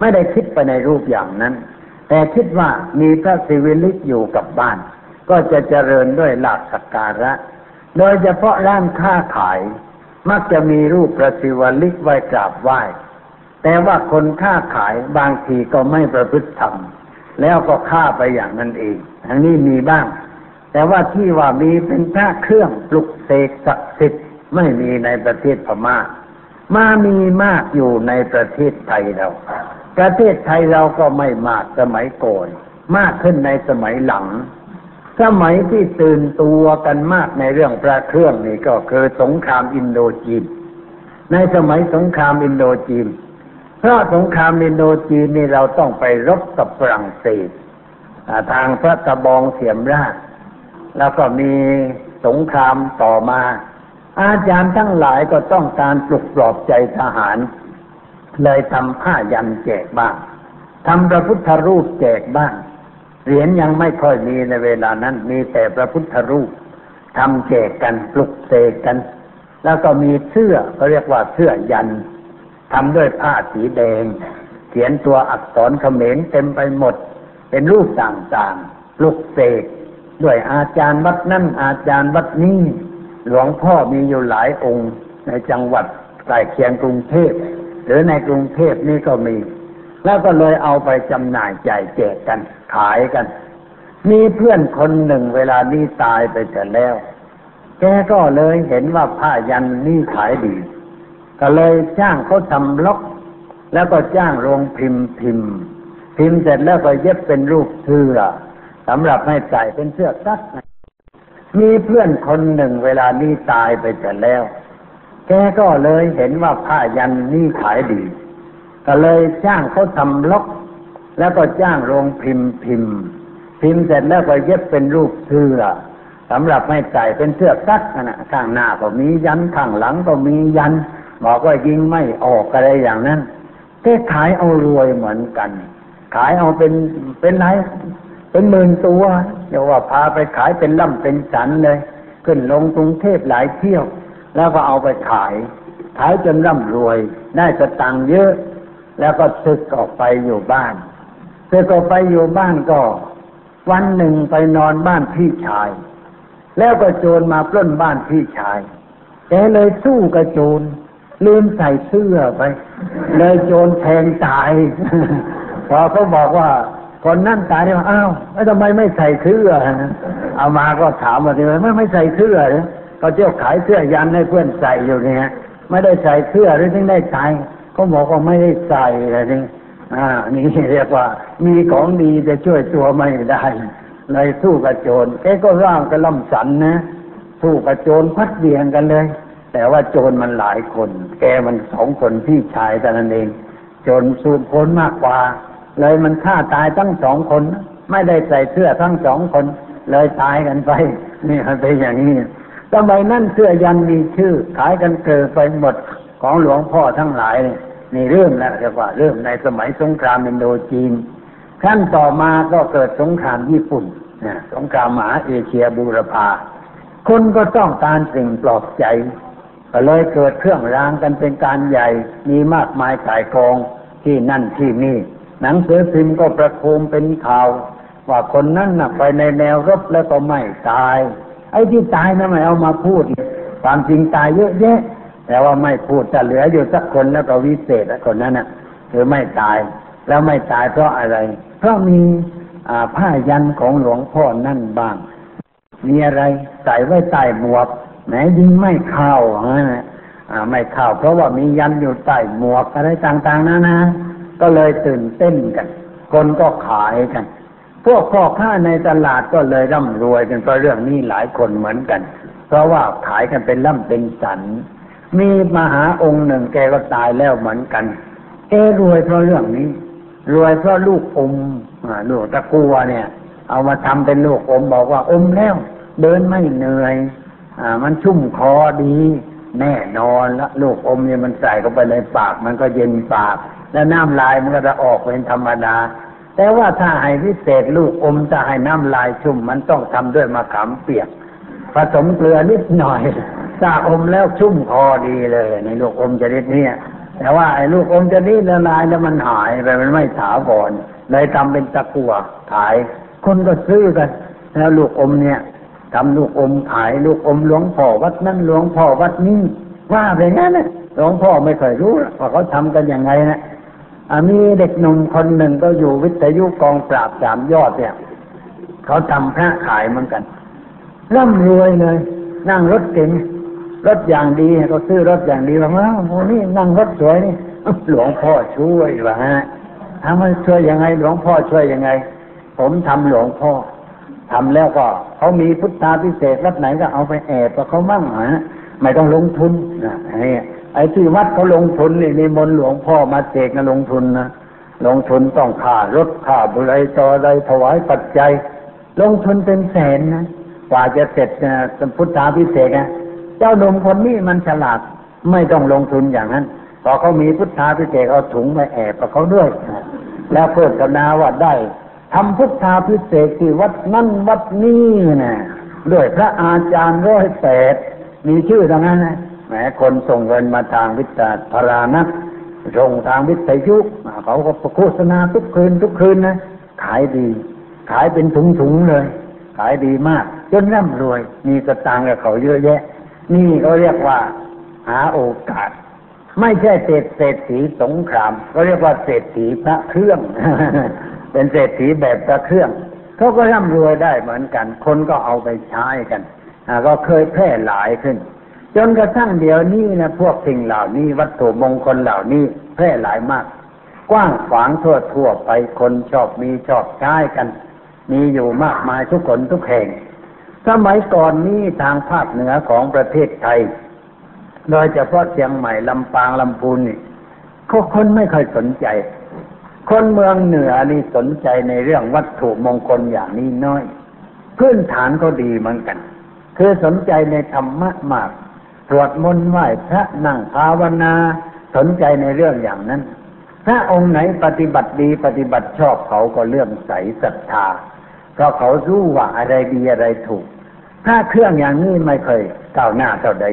ไม่ได้คิดไปในรูปอย่างนั้น แต่คิดว่ามีพระศิวิลิกอยู่กับบ้าน ก็จะเจริญด้วยหลักสักการะ โดยเฉพาะร้านค้าขาย มักจะมีรูปพระศิวลิกไว้กราบไหว้ แต่ว่าคนค้าขายบางทีก็ไม่ประพฤติธรรม แล้วก็ฆ่าไปอย่างนั้นเองอันนี้มีบ้าง แต่ว่าที่ว่ามีเป็นพระเครื่องปลุกเสกศักดิ์สิทธิ์ไม่มีในประเทศพม่า มามีมากอยู่ในประเทศไทยเรา ประเทศไทยเราก็ไม่มากสมัยก่อน มากขึ้นในสมัยหลัง สมัยที่ตื่นตัวกันมากในเรื่องพระเครื่องนี่ก็คือสงครามอินโดจีน ในสมัยสงครามอินโดจีน เพราะสงครามอินโดจีนนี่เราต้องไปรบกับฝรั่งเศสทางพระตะบองเสียมราช แล้วก็มีสงครามต่อมา อาจารย์ทั้งหลายก็ต้องการปลุกปลอบใจทหาร เลยทำผ้ายันแจกบ้างทำพระพุทธรูปแจกบ้าง เหรียญยังไม่ค่อยมีในเวลานั้น มีแต่พระพุทธรูปทำแจกกันปลุกเสกกัน แล้วก็มีเสื้อก็เรียกว่าเสื้อยันทำด้วยผ้าสีแดง เขียนตัวอักษรเขมรเต็มไปหมด เป็นรูปต่างๆปลุกเสกด้วยอาจารย์วัดนั่นอาจารย์วัดนี้หลวงพ่อมีอยู่หลายองค์ในจังหวัดใกล้เคียงกรุงเทพหรือในกรุงเทพนี่ก็มี แล้วก็เลยเอาไปจำหน่ายจ่ายแจกกัน ขายกัน มีเพื่อนคนหนึ่งเวลานี้ตายไปแต่แล้ว แกก็เลยเห็นว่าผ้ายันนี่ขายดี ก็เลยจ้างเขาทำล็อก แล้วก็จ้างโรงพิมพ์พิมพ์ พิมพ์เสร็จแล้วก็เย็บเป็นรูปเสื้อสำหรับให้ใส่เป็นเสื้อซัก มีเพื่อนคนหนึ่งเวลานี้ตายไปแต่แล้ว แกก็เลยเห็นว่าผ้ายันนี่ขายดี ก็เลยจ้างเขาทำล็อก แล้วก็จ้างโรงพิมพ์พิมพ์ พิมพ์เสร็จแล้วก็เย็บเป็นรูปเสื้อสำหรับไม่ใส่เป็นเสื้อกั๊กนะข้างหน้าก็มียันข้างหลังก็มียันบอกว่ายิงไม่ออกอะไรอย่างนั้นแต่ขายเอารวยเหมือนกัน ขายเอาเป็นเป็นไรเป็นหมื่นตัวเดี๋ยวว่าพาไปขายเป็นล่ำเป็นสันเลย ขึ้นลงกรุงเทพหลายเที่ยว แล้วก็เอาไปขาย ขายจนร่ำรวย ได้สตังค์เยอะ แล้วก็ซึกออกไปอยู่บ้านซึกออกไปอยู่บ้านก็ วันหนึ่งไปนอนบ้านพี่ชาย แล้วก็โจรมาปล้นบ้านพี่ชายแกเลยสู้กับโจรลืมใส่เสื้อไป เลยโจรแทงตายพอเขาบอกว่าคนนั่นตายเนี่ยอ้าวแล้วทำไมไม่ใส่เสื้อเอามาก็ถามว่าทำไมไม่ไม่ใส่เสื้อเนี่ยก็เจ้าขายเสื้อยันให้เพื่อนใส่อยู่เนี่ยไม่ได้ใส่เสื้อหรือถึงได้ตาย ก็บอกว่าไม่ได้ใส่อะไรนี่อ่า นี่เรียกว่า มีของดีจะช่วยตัวไม่ได้เลยสู้กับโจรแกก็ร่างกระล่ำสันนะ สู้กับโจรพัดเบียงกันเลย แต่ว่าโจรมันหลายคน แกมันสองคนพี่ชายแต่นั้นเอง โจรสู้พ้นมากกว่า เลยมันฆ่าตายทั้งสองคน ไม่ได้ใส่เสื้อทั้งสองคน เลยตายกันไป นี่เป็นอย่างนี้สมัยนั้นเสื้อยันมีชื่อ ขายกันเกิดไปหมด ของหลวงพ่อทั้งหลายนี่นี่เริ่มแล้วเรียกว่าเริ่มในสมัยสงครามอินโดจีนขั้นต่อมาก็เกิดสงครามญี่ปุ่นนะสงครามมหาเอเชียบูรพาคนก็ต้องการสิ่งปลอบใจก็เลยเกิดเครื่องรางกันเป็นการใหญ่ มีมากมายขายกองที่นั่นที่นี่ หนังสือพิมพ์ก็ประโคมเป็นข่าว ว่าคนนั้นน่ะไปในแนวรบแล้วก็ไม่ตาย ไอ้ที่ตายนะไม่เอามาพูด ความจริงตายเยอะแยะ แต่ว่าไม่พูดจะเหลืออยู่สักคนแล้วก็วิเศษคนนั้นน่ะคือไม่ตายแล้วไม่ตายเพราะอะไร เพราะมีผ้ายันของหลวงพ่อนั่นบ้าง มีอะไรใส่ไว้ใต้หมวกไหนยิงไม่เข้าฮะไม่เข้าเพราะว่ามียันอยู่ใต้หมวกอะไรต่างๆนะนะ ก็เลยตื่นเต้นกัน คนก็ขายกัน พวกพ่อค้าในตลาดก็เลยร่ำรวยกันเพราะเรื่องนี้หลายคนเหมือนกัน เพราะว่าขายกันเป็นล่ำเป็นสัน มีมหาองค์หนึ่งแกก็ตายแล้วเหมือนกันแกรวยเพราะเรื่องนี้ รวยเพราะลูกอมลูกตะกัวเนี่ย เอามาทำเป็นลูกอมบอกว่าอมแล้ว เดินไม่เหนื่อย อ่า มันชุ่มคอดี แน่นอนละลูกอมเนี่ยมันใส่เข้าไปในปาก มันก็เย็นปาก แล้วน้ำลายมันก็จะออกเป็นธรรมดา แต่ว่าถ้าให้พิเศษลูกอมจะให้น้ำลายชุ่ม มันต้องทำด้วยมะขามเปียก ผสมเกลือนิดหน่อย ถ้าอมแล้วชุ่มคอดีเลยในลูกอมชนิดนี้แต่ว่าไอ้ลูกอมชนิดละลายแล้วมันหายไปมันไม่ถาวรเลยทำเป็นตะกั่วขาย คนก็ซื้อกัน แล้วลูกอมเนี่ยทำลูกอมขายลูกอมหลวงพ่อวัดนั่นหลวงพ่อวัดนี้ว่าไปงั้นนะหลวงพ่อไม่เคยรู้ว่าเขาทำกันยังไงนะมีเด็กหนุ่มคนหนึ่งก็อยู่วิทยุกองปราบสามยอดเนี่ยเขาทำพระขายเหมือนกันร่ำรวยเลย นั่งรถเก๋ง รถอย่างดีก็ซื้อรถอย่างดีว่าว้าวโมนี่นั่งรถสวยนี่หลวงพ่อช่วยว่าฮะทำให้ช่วยยังไง หลวงพ่อช่วยยังไง ผมทำหลวงพ่อทำแล้วก็เขามีพุทธาพิเศษวัดไหนก็เอาไปแอบกับเขามั่งฮะไม่ต้องลงทุนนะไอ้ที่วัดเขาลงทุนนี่มีมนหลวงพ่อมาเสกนะลงทุนนะลงทุนต้องค่ารถค่าบุไรต่ออะไรถวายปัจจัย ลงทุนเป็นแสนนะกว่าจะเสร็จนะพุทธาพิเศษนะ เจ้าหนุ่มคนนี้มันฉลาดไม่ต้องลงทุนอย่างนั้น พอเขามีพุทธาพิเศษเอาถุงมาแอบกับเขาด้วย แล้วเพิดกับนาว่าได้ทำพุทธาพิเศษที่วัดนั่นวัดนี้นะด้วยพระอาจารย์ร้อยแปดมีชื่อตรงนั้นนะแหมคนส่งเงินมาทางวิทยาพรานักส่งทางวิทยุเขาก็โฆษณาทุกคืนทุกคืนนะขายดี ขายเป็นถุงๆเลย ขายดีมาก จนร่ำรวย มีสตางค์กับเขาเยอะแยะ นี่เขาเรียกว่าหาโอกาส ไม่ใช่เศรษเศรษฐีสงครามเขาเรียกว่าเศรษฐีพระเครื่อง เป็นเศรษฐีแบบพระเครื่องเขาก็ร่ำรวยได้เหมือนกัน คนก็เอาไปใช้กันก็เคยแพร่หลายขึ้น จนกระทั่งเดี๋ยวนี้นะพวกสิ่งเหล่านี้วัตถุมงคลเหล่านี้แพร่หลายมาก กว้างขวางทั่วทั่วไปคนชอบมีชอบใช้กัน มีอยู่มากมายทุกคนทุกแห่ง สมัยก่อนนี้ทางภาคเหนือของประเทศไทย โดยเฉพาะเชียงใหม่ลำปางลำพูนนี่คนไม่ค่อยสนใจ คนเมืองเหนือนี่สนใจในเรื่องวัตถุมงคลอย่างนี้น้อย พื้นฐานก็ดีเหมือนกัน คือสนใจในธรรมะมากตรวจมนต์ไหว้พระนั่งภาวนาสนใจในเรื่องอย่างนั้น ถ้าองค์ไหนปฏิบัติดีปฏิบัติชอบเขาก็เลื่อมใสศรัทธาเพราะเขารู้ว่าอะไรดีอะไรถูก ถ้าเครื่องอย่างนี้ไม่เคยก้าวหน้าเท่าใด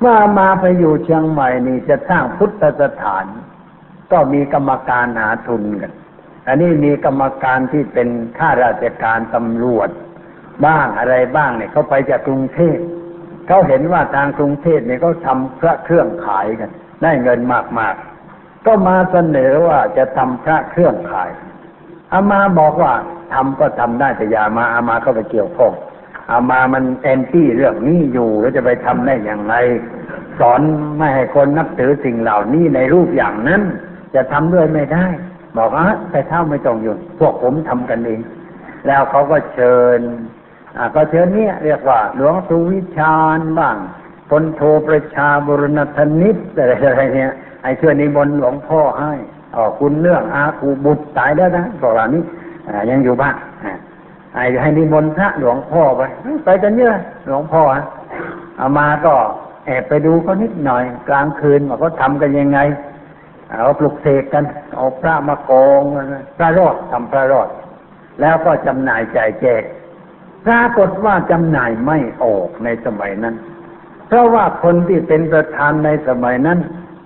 เมื่อมาไปอยู่เชียงใหม่นี่จะสร้างพุทธสถาน ก็มีกรรมการหาทุนกัน อันนี้มีกรรมการที่เป็นข้าราชการตำรวจ บ้างอะไรบ้างเนี่ยเขาไปจากกรุงเทพเขาเห็นว่าทางกรุงเทพเนี่ยเขาทำพระเครื่องขายกัน ได้เงินมากๆ ก็มาเสนอว่าจะทำพระเครื่องขายอามาบอกว่าทำก็ทำได้แต่อย่ามาอามาเข้าไปเกี่ยวข้อง เอามามันแอนตี้เรื่องนี้อยู่แล้วจะไปทำได้อย่างไร สอนไม่ให้คนนับถือสิ่งเหล่านี้ในรูปอย่างนั้น จะทำด้วยไม่ได้ บอกว่าแต่เท่าไม่ต้องอยู่ พวกผมทำกันเอง แล้วเขาก็เชิญอ่าก็เชิญเนี่ยเรียกว่า หลวงสุวิชาญบ้างพลโทประชาบุรณธนิตอะไรอะไรเนี่ยไอ้เชื่อนิมนต์หลวงพ่อให้อ๋อคุณเรื่องอาคูบุตรตายแล้วนะพวกเหล่านี้อ่ายังอยู่บ้านอ่า ไอ้ให้นิมนต์พระหลวงพ่อไปไปกันเยอะหลวงพ่อฮะเอามาก็แอบไปดูเขานิดหน่อย กลางคืนว่าเขาทำกันยังไงเอาปลุกเสกกัน เอาพระมากองพระรอดทำพระรอด แล้วก็จำหน่ายจ่ายแจกปรากฏว่าจำหน่ายไม่ออกในสมัยนั้น เพราะว่าคนที่เป็นประธานในสมัยนั้น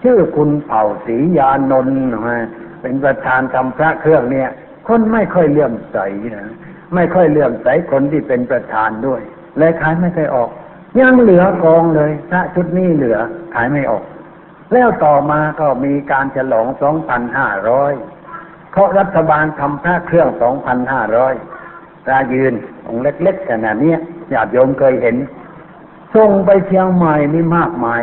ชื่อคุณเผ่าศรียานนท์นะเป็นประธานทำพระเครื่องเนี่ย คนไม่ค่อยเลื่อมใสนะ ไม่ค่อยเลื่อมใสคนที่เป็นประธานด้วยเลยขายไม่เคยออก ยังเหลือกองเลยพระชุดนี้เหลือขายไม่ออก แล้วต่อมาก็มีการฉลอง2,500เพราะรัฐบาลทำพระเครื่อง2,500ตาร้อยรายืนองเล็กๆขนาดนี้ญาติโยมเคยเห็นส่งไปเชียงใหม่นี่มากมาย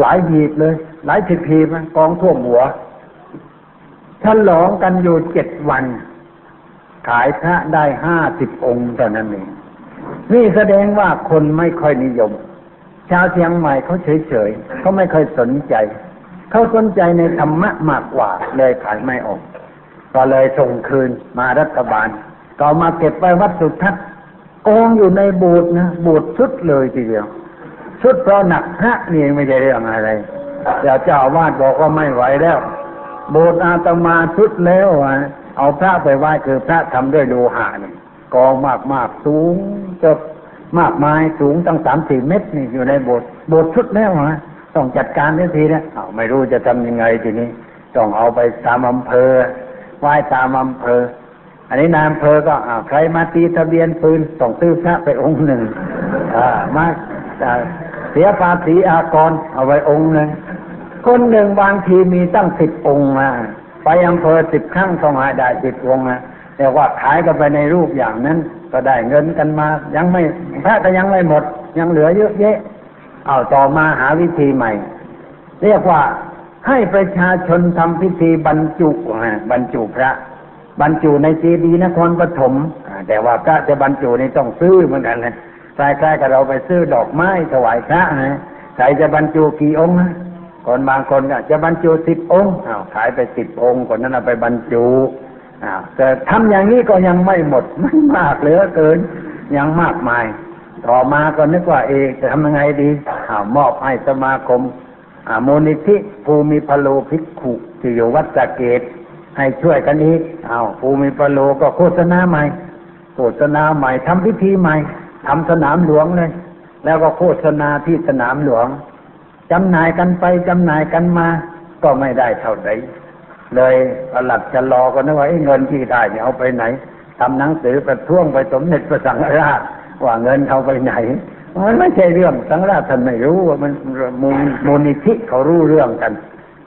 หลายหีบเลย หลายสิบหีบกองท่วมหัวฉลองกันอยู่เจ็ดวัน ขายพระได้ห้าสิบองค์เท่านั้นเองนี่แสดงว่าคนไม่ค่อยนิยม ชาวเชียงใหม่เขาเฉยๆเขาไม่ค่อยสนใจ เขาสนใจในธรรมะมากกว่าเลยขายไม่ออก ก็เลยส่งคืนมารัฐบาล ก็มาเก็บไว้วัดสุทัศน์กองอยู่ในโบูตนะโบูตชุดเลยทีเดียวชุดเพราะหนักพระนี่ไม่ใช่เรื่องอะไรเดี๋ยวเจ้าวาดบอกว่าไม่ไหวแล้ว โบสถ์อาตมาชุดแล้วอะ เอาพระไปไหว้คือพระทำด้วยโลหะนี่กองมากมากสูงจะมากมายสูงตั้งสามสี่เมตรนี่อยู่ในโบสถ์โบสถ์ชุดแล้วฮะต้องจัดการทันทีนะอ้าไม่รู้จะทำยังไงทีนี้ ต้องเอาไปตามอำเภอไหว้ตามอำเภอ อันนี้นายอำเภอก็อ้าใครมาตีทะเบียนปืนต้องซื้อพระไปองค์หนึ่งอ่ามาอ่าเสียภาษีอากรเอาไว้องค์หนึ่งคนหนึ่งบางทีมีตั้งสิบองค์มา ไปอำเภอสิบครั้งต้องหาได้สิบองค์นะแต่ว่าขายกันไปในรูปอย่างนั้น ก็ได้เงินกันมา ยังไม่พระก็ยังไม่หมด ยังเหลือเยอะแยะเอาต่อมาหาวิธีใหม่ เรียกว่าให้ประชาชนทำพิธีบรรจุบรรจุพระ บรรจุในเจดีย์นครปฐมแต่ว่าพระจะบรรจุนี่ต้องซื้อเหมือนกันนะคล้ๆกับเราไปซื้อดอกไม้ถวายพระนะใครจะบรรจุกี่องค์นะ คนบางคนก็จะบรรจุสิบองค์อ้าวขายไปสิบองค์คนนั้นเอาไปบรรจุอ้าวแต่ทำอย่างนี้ก็ยังไม่หมดไม่มากเหลือเกิน ยังมากมาย ต่อมาก็นึกว่าเอะจะทำยังไงดีอ้าวมอบให้สมาคมอ่ามูลนิธิภูมิพโลภิกขุที่อยู่วัดสะเกตให้ช่วยกันอีกอ้าวภูมิพโลก็โฆษณาใหม่โฆษณาใหม่ทำพิธีใหม่ทำสนามหลวงเลย แล้วก็โฆษณาที่สนามหลวง จำหน่ายกันไปจำหน่ายกันมา ก็ไม่ได้เท่าใดเลยประหลัดจะรอก็นึกว่าเงินที่ได้เนี่ยเอาไปไหนทำหนังสือประท้วงไปสมเด็จพระสังฆราช ว่าเงินเอาไปไหนมันไม่ใช่เรื่องสังฆราชท่านไม่รู้ว่ามันมูลมูลนิธิเขารู้เรื่องกัน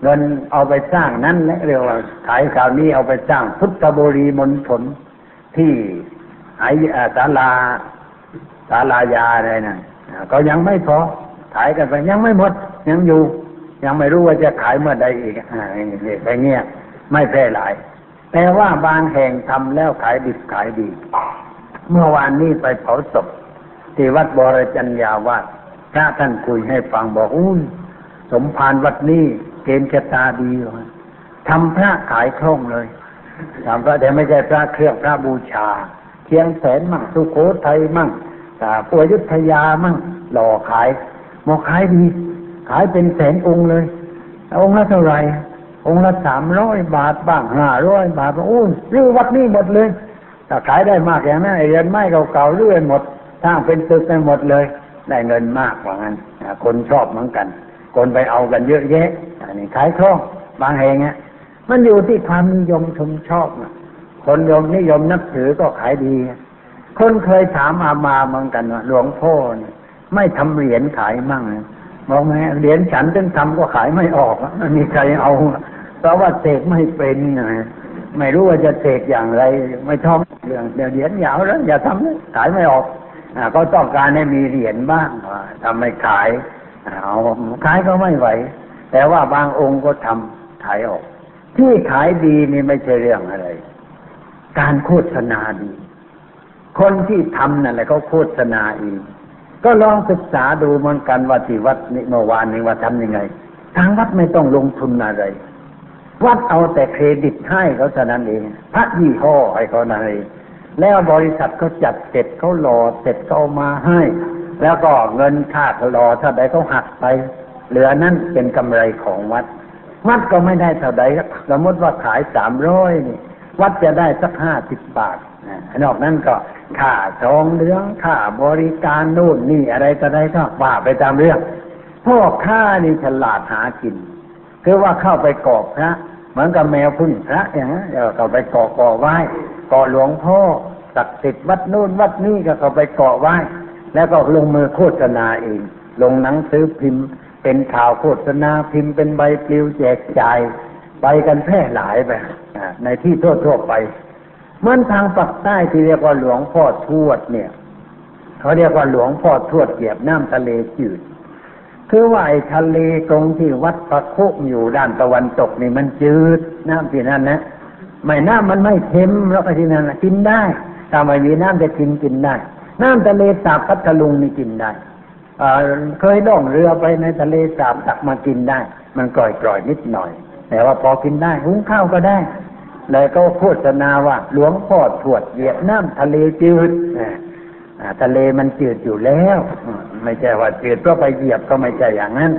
เงินเอาไปสร้างนั้นและเรียกว่าขายข่าวนี้เอาไปสร้างพุทธบุรีมณฑลที่ไอ้อ่าศาลาศาลายาอะไรนะอ่าก็ยังไม่พอ ขายกันไปยังไม่หมด ยังอยู่ ยังไม่รู้ว่าจะขายเมื่อใดอีกอ่าไปเงี้ยไม่แพร่หลาย แต่ว่าบางแห่งทำแล้วขายดิบขายดี เมื่อวานนี้ไปเผาศพที่วัดบรจัญญาวาสพระท่านคุยให้ฟังบอกอุ้ยสมภารวัดนี้เกณฑ์ชะตาดีว่ะทำพระขายคล่องเลยทำพระแต่ไม่ใช่พระเครื่องพระบูชาเชียงแสนมั่งสุโขทัยมั่งอ่าปวยุทธยามั่งหล่อขาย หมอขายดี ขายเป็นแสนองค์เลยองค์ละเท่าไหร่องค์ละสามร้อยบาทบ้างห้าร้อยบาทบ้าโอ้ยรื้อวัดนี้หมดเลยถ้าขายได้มากอย่างนั้นเรือนไม้เก่าๆเรื่อยหมดสร้างเป็นตึกไปหมดเลย ได้เงินมากกว่างั้นคนชอบเหมือนกัน คนไปเอากันเยอะแยะอันนี้ขายคล่องบางแห่งเนี่ยมันอยู่ที่ความนิยมชมชอบนะคนยมนิยมนับถือก็ขายดี คนเคยถามอามาเหมือนกันว่าหลวงพ่อเนี่ย ไม่ทำเหรียญขายมั่งบอกไหมเหรียญฉันจึงทำก็ขายไม่ออกไม่มีใครเอา เพราะว่าเสกไม่เป็นนะไม่รู้ว่าจะเสกอย่างไร ไม่ชอบเรื่องเหรียญยาวแล้วอย่าทำเลยขายไม่ออกอก็ต้องการให้มีเหรียญบ้างอ่าทำไม่ขายเอาขายก็ไม่ไหว แต่ว่าบางองค์ก็ทำขายออก ที่ขายดีนี่ไม่ใช่เรื่องอะไร การโฆษณาดี คนที่ทำนั่นแหละเขาโฆษณาเอง ก็ลองศึกษาดูเหมือนกันว่าที่วัดนี่เมื่อวานนี้ว่าทำยังไง ทางวัดไม่ต้องลงทุนอะไร วัดเอาแต่เครดิตให้เขาเท่านั้นเองพระยี่ห้อให้เขานั่นเองแล้วบริษัทเขาจัดเสร็จเขารอเสร็จเขามาให้ แล้วก็เงินค่าเขารอถ้าใดเขาหักไป เหลือนั่นเป็นกำไรของวัด วัดก็ไม่ได้เท่าใดสมมติว่าขายสามร้อยนี่วัดจะได้สักห้าสิบบาทนะนอกนั้นก็ ค่าทองเหลืองค่าบริการนู่นนี่อะไรต่ออะไรก็ว่าไปตามเรื่องพ่อค้านี่ฉลาดหากิน คือว่าเข้าไปกอบพระเหมือนกับแมวพึ่งพระอย่างนั้เดี๋ยวเข้าไปเกาะเกาะไว้เกาะหลวงพ่อศักดิ์สิทธิ์วัดนู่นวัดนี่ก็เข้าไปเกาะไว้ แล้วก็ลงมือโฆษณาเอง ลงหนังสือพิมพ์ เป็นข่าวโฆษณาพิมพ์เป็นใบปลิวแจกจ่ายไปกันแพร่หลายไปในที่ทั่วๆไป เหมันทางปักใต้ที่เรียกว่าหลวงพ่อทวดเนี่ยเขาเรียกว่าหลวงพ่อทวดเหยียบน้ำทะเลจืด คือว่าไอ้ทะเลตรงที่วัดประโคกอยู่ด้านตะวันตกนี่มันจืดน้ำที่นั่นนะไม่น้ำมันไม่เค็มแล้วก็ที่นั่นนะกินได้ถ้าไม่มีน้ำจะกินกินได้ น้ำทะเลสาบพัทลุงนี่กินได้เคยล่องเรือไปในทะเลสาบตักมากินได้ มันกร่อยๆนิดหน่อย แต่ว่าพอกินได้ หุงข้าวก็ได้ เลยก็โฆษณาว่า หลวงพ่อถวดเหยียบน้ำทะเลจืดทะเลมันจืดอยู่แล้ว ไม่ใช่ว่าจืดเพราะไปเหยียบก็ไม่ใช่อย่างนั้น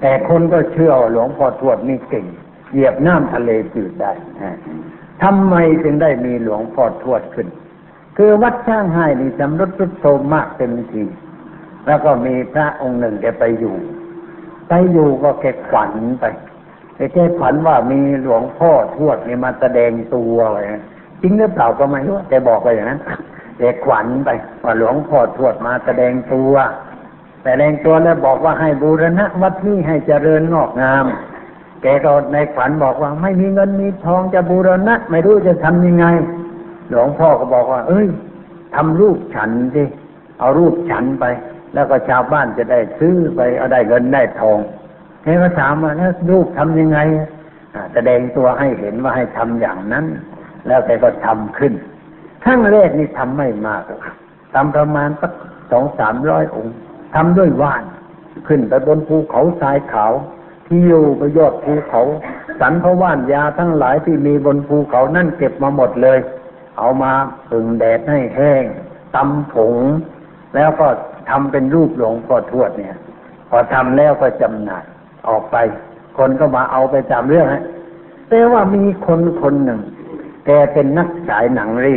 แต่คนก็เชื่อหลวงพ่อทวดนี่เก่ง เหยียบน้ำทะเลจืดได้ทำไมจึงได้มีหลวงพ่อทวดขึ้น คือวัดช่างไห้นี่จำรุดรุดโทมมากเต็มทีแล้วก็มีพระองค์หนึ่งแกไปอยู่ ไปอยู่ก็แกขวัญไป ไอ้แกขวัญว่ามีหลวงพ่อทวดนี่มาแสดงตัวอะไรจริงหรือเปล่าก็ไม่รู้แกบอกไปอย่างนั้นแกขวัญไปว่าหลวงพ่อทวดมาแสดงตัวแสดงตัวแล้วบอกว่าให้บูรณะวัดนี้ให้เจริญงอกงาม แกก็ในฝันบอกว่า ไม่มีเงินมีทองจะบูรณะ ไม่รู้จะทำยังไง หลวงพ่อก็บอกว่า เอ้ยทำรูปฉันสิเอารูปฉันไป แล้วก็ชาวบ้านจะได้ซื้อไปเอาได้เงินได้ทอง แกก็ถามว่าแล้วรูปทำยังไงแสดงตัวให้เห็นว่าให้ทำอย่างนั้น แล้วแกก็ทำขึ้นครั้งแรกนี่ทำไม่มากครับทำประมาณสักสองสามร้อยองค์ทำด้วยว่าน ขึ้นไปบนภูเขาทรายขาวที่อยู่บนยอดภูเขา สันพว่านยาทั้งหลายที่มีบนภูเขานั่นเก็บมาหมดเลย เอามาผึ่งแดดให้แห้งตำผง แล้วก็ทำเป็นรูปหลวงพ่อทวดเนี่ย พอทำแล้วก็จำหน่าย ออกไป คนก็มาเอาไปตามเรื่องฮะแต่ว่ามีคนคนหนึ่ง แกเป็นนักฉายหนังรี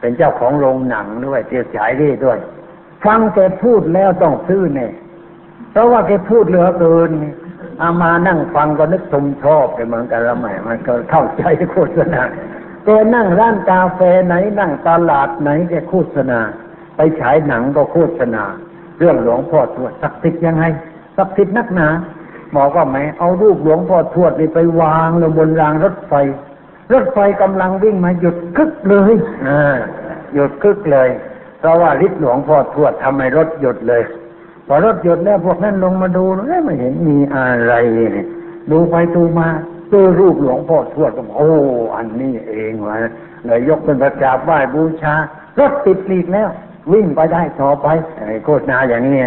เป็นเจ้าของโรงหนังด้วยเที่ยวฉายรีด้วย ฟังแกพูดแล้วต้องซื้อเนี่ยเพราะว่าแกพูดเหลือเกินอามานั่งฟังก็นึกชมชอบไปเหมือนกันละแหม่มันก็เข้าใจโฆษณาแกนั่งร้านกาแฟไหนนั่งตลาดไหนแกโฆษณา ไปฉายหนังก็โฆษณา เรื่องหลวงพ่อทวดศักดิ์สิทธิ์ยังไงศักดิ์สิทธิ์นักหนา บอกว่าไหมเอารูปหลวงพ่อทวดนี่ไปวางลงบนรางรถไฟ รถไฟกำลังวิ่งมาหยุดกึกเลยอหยุดกึกเลย เพราะว่าฤทธิ์หลวงพ่อทวดทำให้รถหยุดเลย พอรถหยุดแล้วพวกนั้นลงมาดูแล้วไม่เห็นมีอะไรเนี่ยดูไปดูมาเจอรูปหลวงพ่อทวดก็โอ้อันนี้เองวะเลยยกเป็นประกาบไหว้บูชารถติดหลีกแล้ว วิ่งไปได้ต่อไปไอ้โฆษณาอย่างนี้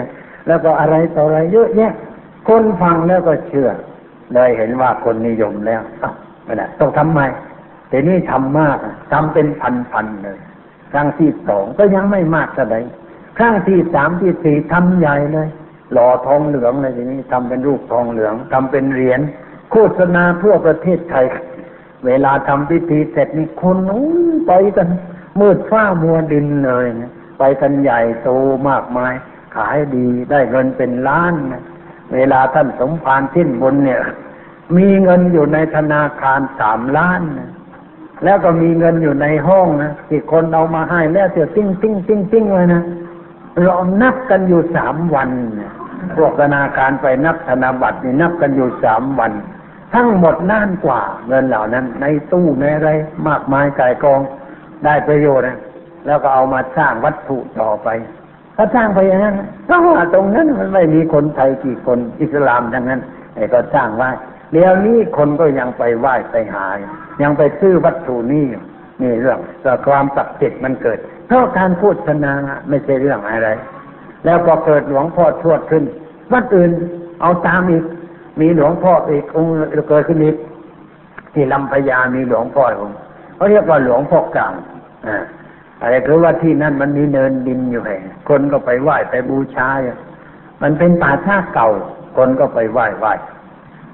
แล้วก็อะไรต่ออะไรเยอะแยะ คนฟังแล้วก็เชื่อ เลยเห็นว่าคนนิยมแล้วไม่ได้ต้องทำใหม่แต่นี่ทำมากทำเป็นพันๆเลย ครั้งที่สองก็ยังไม่มากเท่าไหร่ครั้งที่สามที่สี่ทำใหญ่เลยหล่อทองเหลืองเลยทีนี้ทำเป็นรูปทองเหลืองทำเป็นเหรียญโฆษณาทั่วประเทศไทย เวลาทำพิธีเสร็จนี่คนนู้นไปกันมืดฟ้ามัวดินเลยนะไปกันใหญ่โตมากมาย ขายดีได้เงินเป็นล้านนะ เวลาท่านสมภารทิ้นบนเนี่ย มีเงินอยู่ในธนาคารสามล้านนะแล้วก็มีเงินอยู่ในห้องนะที่คนเอามาให้แล้วเสียติ้งติ้งติ้งติ้งเลยนะเรานับกันอยู่สามวันนะพวกธนาคารไปนับธนบัตรนี่นับกันอยู่สามวัน ทั้งหมดล้านกว่า เงินเหล่านั้น ในตู้ในอะไร มากมายกายกองได้ประโยชน์นะแล้วก็เอามาสร้างวัตถุต่อไป ถ้าสร้างไปอย่างนั้นเพราะว่าตรงนั้นมันไม่มีคนไทยกี่คนอิสลามทั้งนั้นไอ้ก็สร้างไว้เดี๋ยวนี้คนก็ยังไปไหว้ไปหายังไปซื้อวัตถุนี้อยู่นี่เรื่องแต่ความศักดิ์สิทธิ์มันเกิดเพราะการพูดชนาไม่ใช่เรื่องอะไร แล้วพอเกิดหลวงพ่อทวดขึ้นวัดอื่นเอาตามอีก มีหลวงพ่ออีกองค์เกิดขึ้นอีกที่ลำพญามีหลวงพ่อองค์เขาเรียกว่าหลวงพ่อกลางอ่า อะไรคือว่าที่นั่นมันมีเนินดินอยู่แห่งคนก็ไปไหว้ไปบูชาอยู่มันเป็นป่าช้าเก่า คนก็ไปไหว้ไหว้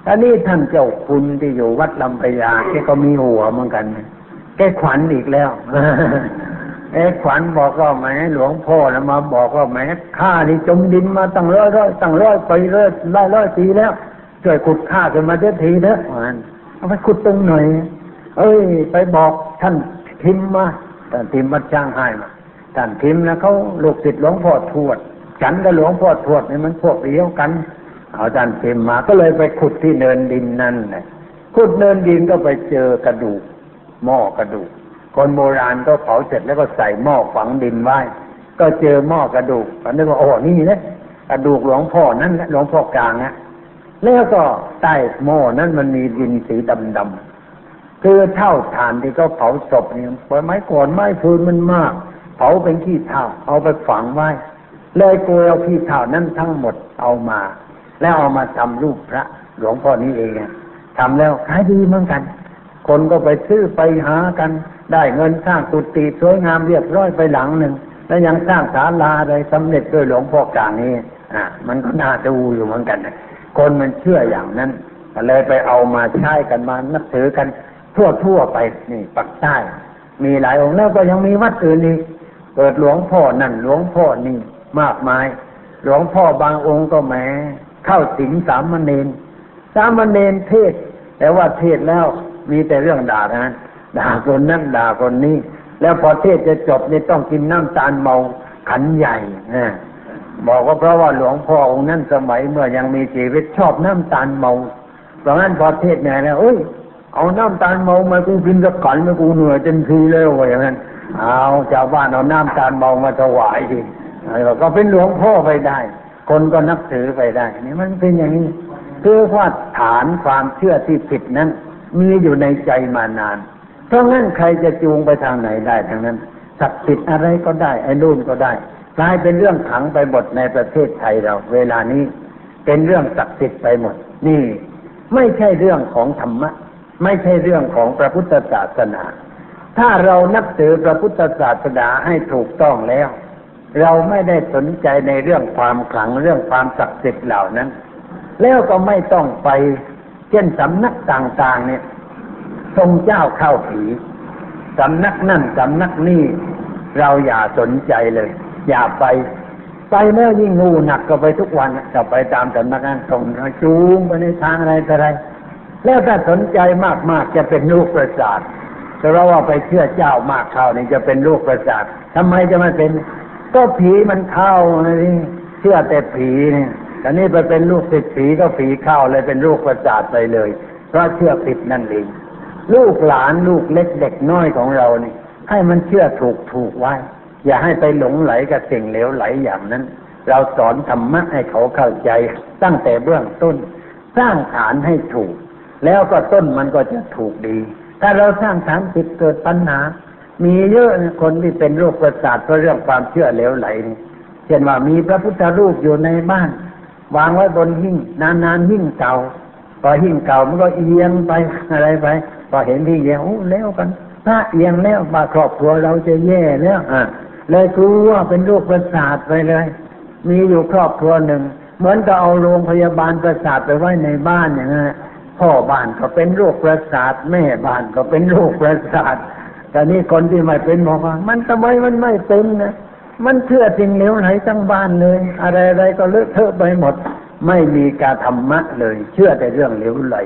อันนี้ท่านเจ้าคุณที่อยู่วัดลำพญาแกก็มีหัวเหมือนกันแกขวัญอีกแล้วเอ้ขวัญบอกว่าแหมหลวงพ่อนะมาบอกว่าแหมข้านี่จมดินมาตั้งร้อยร้อยตั้งร้อยไปร้อยร้อยร้อยปีแล้วช่วยขุดข้าขึ้นมาเดี๋ยวทีเถอะมันเอาไปขุดตรงหน่อย เอ้ย ไปบอกท่านทิมมา ท่านทิมมาจ้างให้มาท่านทิมนะเขาลูกศิษย์หลวงพ่อทวด ฉันกับหลวงพ่อทวดนี่มันพวกเดียวกัน เอาท่านทิมมาก็เลยไปขุดที่เนินดินนั่นนะขุดเนินดินก็ไปเจอกระดูกหม้อกระดูก คนโบราณก็เผาเสร็จแล้วก็ใส่หม้อฝังดินไว้ ก็เจอหม้อกระดูกอันนี้ก็โอ้นี่นะกระดูกหลวงพ่อนั่นแหละหลวงพ่อกลางนะแล้วก็ใต้หม้อนั้นมันมีดินสีดำๆ คือเท่าฐานที่เขาเผาศพเนี่ยไม้ก่อนไม้ฟืนมันมาก เผาเป็นขี้เถ้าเอาไปฝังไว้เลยโกยเอาขี้เถ้านั้นทั้งหมดเอามา แล้วเอามาทำรูปพระหลวงพ่อนี้เองทำแล้วขายดีเหมือนกัน คนก็ไปซื้อไปหากัน ได้เงินสร้างกุฏิสวยงามเรียบร้อยไปหลังหนึ่งแล้วยังสร้างศาลาอะไรสำเร็จด้วยหลวงพ่อกลางนี้อ่ามันก็น่าดูอยู่เหมือนกันคนมันเชื่ออย่างนั้นเลยไปเอามาใช้กันมานับถือกัน ทั่วทั่วๆไปนี่ปักใต้ มีหลายองค์แล้วก็ยังมีวัดอื่นอีกเกิดหลวงพ่อนั่นหลวงพ่อนี่มากมาย หลวงพ่อบางองค์ก็แหมเข้าสิงสามเณรสามเณรเทศ แต่ว่าเทศแล้วมีแต่เรื่องด่านั้นด่าคนนั่นด่าคนนี้ แล้วพอเทศจะจบนี่ต้องกินน้ำตาลเมาขันใหญ่นะบอกว่าเพราะว่าหลวงพ่อองค์นั้นสมัยเมื่อยังมีชีวิตชอบน้ำตาลเมาเพราะงั้นพอเทศเนี่ยนะเอ้ย เอาน้ำตาลเมามากูกินสักขันมากูเหนื่อยจนทีเลยว่าอย่างนั้นเอาชาวบ้านเอาน้ำตาลเมามาถวายทีก็เป็นหลวงพ่อไปได้ คนก็นับถือไปได้นี่มันเป็นอย่างนี้คือว่าฐานความเชื่อที่ผิดนั้น มีอยู่ในใจมานาน เพราะงั้นใครจะจูงไปทางไหนได้ทั้งนั้นศักดิ์สิทธิ์อะไรก็ได้ไอ้นู่นก็ได้กลายเป็นเรื่องขังไปหมดในประเทศไทยเรา เวลานี้ เป็นเรื่องศักดิ์สิทธิ์ไปหมด นี่ ไม่ใช่เรื่องของธรรมะ ไม่ใช่เรื่องของพระพุทธศาสนา ถ้าเรานับถือพระพุทธศาสนาให้ถูกต้องแล้ว เราไม่ได้สนใจในเรื่องความขลังเรื่องความศักดิ์สิทธิ์เหล่านั้น แล้วก็ไม่ต้องไปเช่นสำนักต่าง ๆ เนี่ย ทรงเจ้าเข้าผีสำนักนั่นสำนักนี่เราอย่าสนใจเลย อย่าไปไปแล้วยิ่งงูหนักก็ไปทุกวันจะไปตามสำนักนั้นส่งจูงไปในทางอะไรต่ออะไร แล้วถ้าสนใจมากๆจะเป็นลูกประสาทแต่เราว่าไปเชื่อเจ้ามากเข้านี่จะเป็นลูกประสาททำไมจะไม่เป็น ก็ผีมันเข้านี่เชื่อแต่ผีเนี่ยแต่นี่ไปเป็นลูกติดผีก็ผีเข้าเลยเป็นลูกประสาทไปเลย เพราะเชื่อผิดนั่นเองลูกหลานลูกเล็กเด็กน้อยของเรานี่ให้มันเชื่อถูกถูกไว้ อย่าให้ไปหลงไหลกับสิ่งเหลวไหลอย่างนั้น เราสอนธรรมะให้เขาเข้าใจ ตั้งแต่เบื้องต้น สร้างฐานให้ถูก แล้วก็ต้นมันก็จะถูกดี ถ้าเราสร้างฐานผิดเกิดปัญหา มีเยอะนะคนที่เป็นโรคประสาทเพราะเรื่องความเชื่อเหลวไหลนี่เช่นว่ามีพระพุทธรูปอยู่ในบ้าน วางไว้บนหิ้งนานๆหิ้งเก่าพอหิ้งเก่ามันก็เอียงไปอะไรไปพอเห็นที่เอียงโอ้แล้วกันพระเอียงแล้วมาครอบครัวเราจะแย่แล้วอะเลยกลัวเป็นโรคประสาทไปเลย มีอยู่ครอบครัวหนึ่ง เหมือนกับเอาโรงพยาบาลประสาทไปไว้ในบ้านอย่างนั้น พ่อบ้านก็เป็นโรคประสาทแม่บ้านก็เป็นโรคประสาทแต่นี่คนที่ไม่เป็นบอกว่ามันทำไมมันไม่เป็นนะมันเชื่อสิ่งเหลวไหลทั้งบ้านเลย อะไรอะไรก็เลอะเทอะไปหมด ไม่มีการธรรมะเลย เชื่อแต่เรื่องเหลวไหล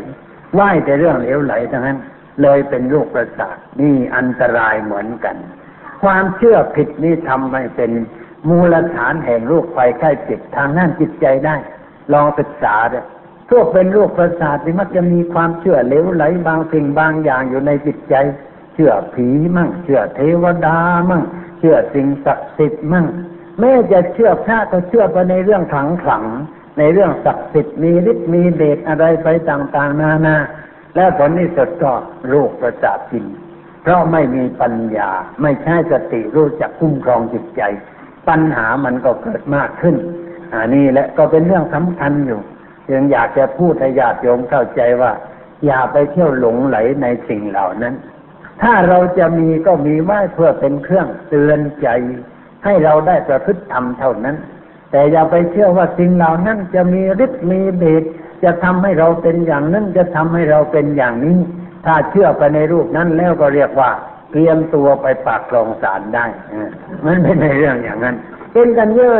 ไหวแต่เรื่องเหลวไหลทั้งนั้น เลยเป็นโรคประสาทนี่อันตรายเหมือนกัน ความเชื่อผิดนี่ทำให้เป็นมูลฐานแห่งโรคไฟไข้เจ็บทางด้านจิตใจได้ ลองศึกษาเด้ พวกเป็นโรคประสาทนี่มักจะมีความเชื่อเหลวไหลบางสิ่งบางอย่างอยู่ในจิตใจ เชื่อผีมั่ง เชื่อเทวดามั่ง เชื่อสิ่งศักดิ์สิทธิ์มั่ง แม้จะเชื่อพระก็เชื่อไปในเรื่องขังขังในเรื่องศักดิ์สิทธิ์มีฤทธิ์มีเดชอะไรไปต่างๆ นานา แล้วผลที่สุดก็โรคประสาทจริงเพราะไม่มีปัญญาไม่ใช่สติรู้จักคุ้มครองจิตใจ ปัญหามันก็เกิดมากขึ้นอันนี้แหละก็เป็นเรื่องสำคัญอยู่ ยังอยากจะพูดให้ญาติโยมเข้าใจว่า อย่าไปเที่ยวหลงไหลในสิ่งเหล่านั้น ถ้าเราจะมีก็มีไว้เพื่อเป็นเครื่องเตือนใจ ให้เราได้ประพฤติธรรมเท่านั้น แต่อย่าไปเชื่อว่าสิ่งเหล่านั้นจะมีฤทธิ์มีเดชจะทำให้เราเป็นอย่างนั้นจะทำให้เราเป็นอย่างนี้ ถ้าเชื่อไปในรูปนั้นแล้วก็เรียกว่าเตรียมตัวไปปากคลองสารได้มันเป็นในเรื่องอย่างนั้น เป็นกันเยอะ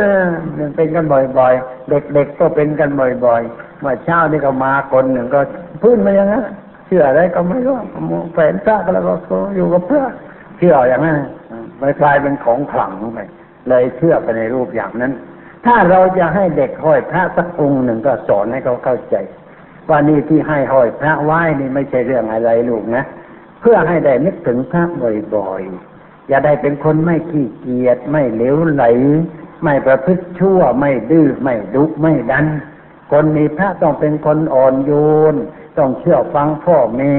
เป็นกันบ่อยๆ เด็กๆก็เป็นกันบ่อยๆเมื่อเช้านี่ก็มาคนหนึ่งก็พื้นมาอย่างนั้นเชื่ออะไรก็ไม่รู้แฝงซากแล้วก็อยู่กับเพื่อเชื่ออย่างนั้นไปกลายเป็นของขลังไปเลยเชื่อไปในรูปอย่างนั้น ถ้าเราจะให้เด็กห้อยพระสักองค์หนึ่งก็สอนให้เขาเข้าใจ ว่านี่ที่ให้ห้อยพระไหว้นี่ไม่ใช่เรื่องอะไรลูกนะเพื่อให้ได้นึกถึงพระบ่อยๆ อย่าได้เป็นคนไม่ขี้เกียจไม่เหลวไหล ไม่ประพฤติชั่วไม่ดื้อไม่ดุไม่ดัน คนมีพระต้องเป็นคนอ่อนโยน ต้องเชื่อฟังพ่อแม่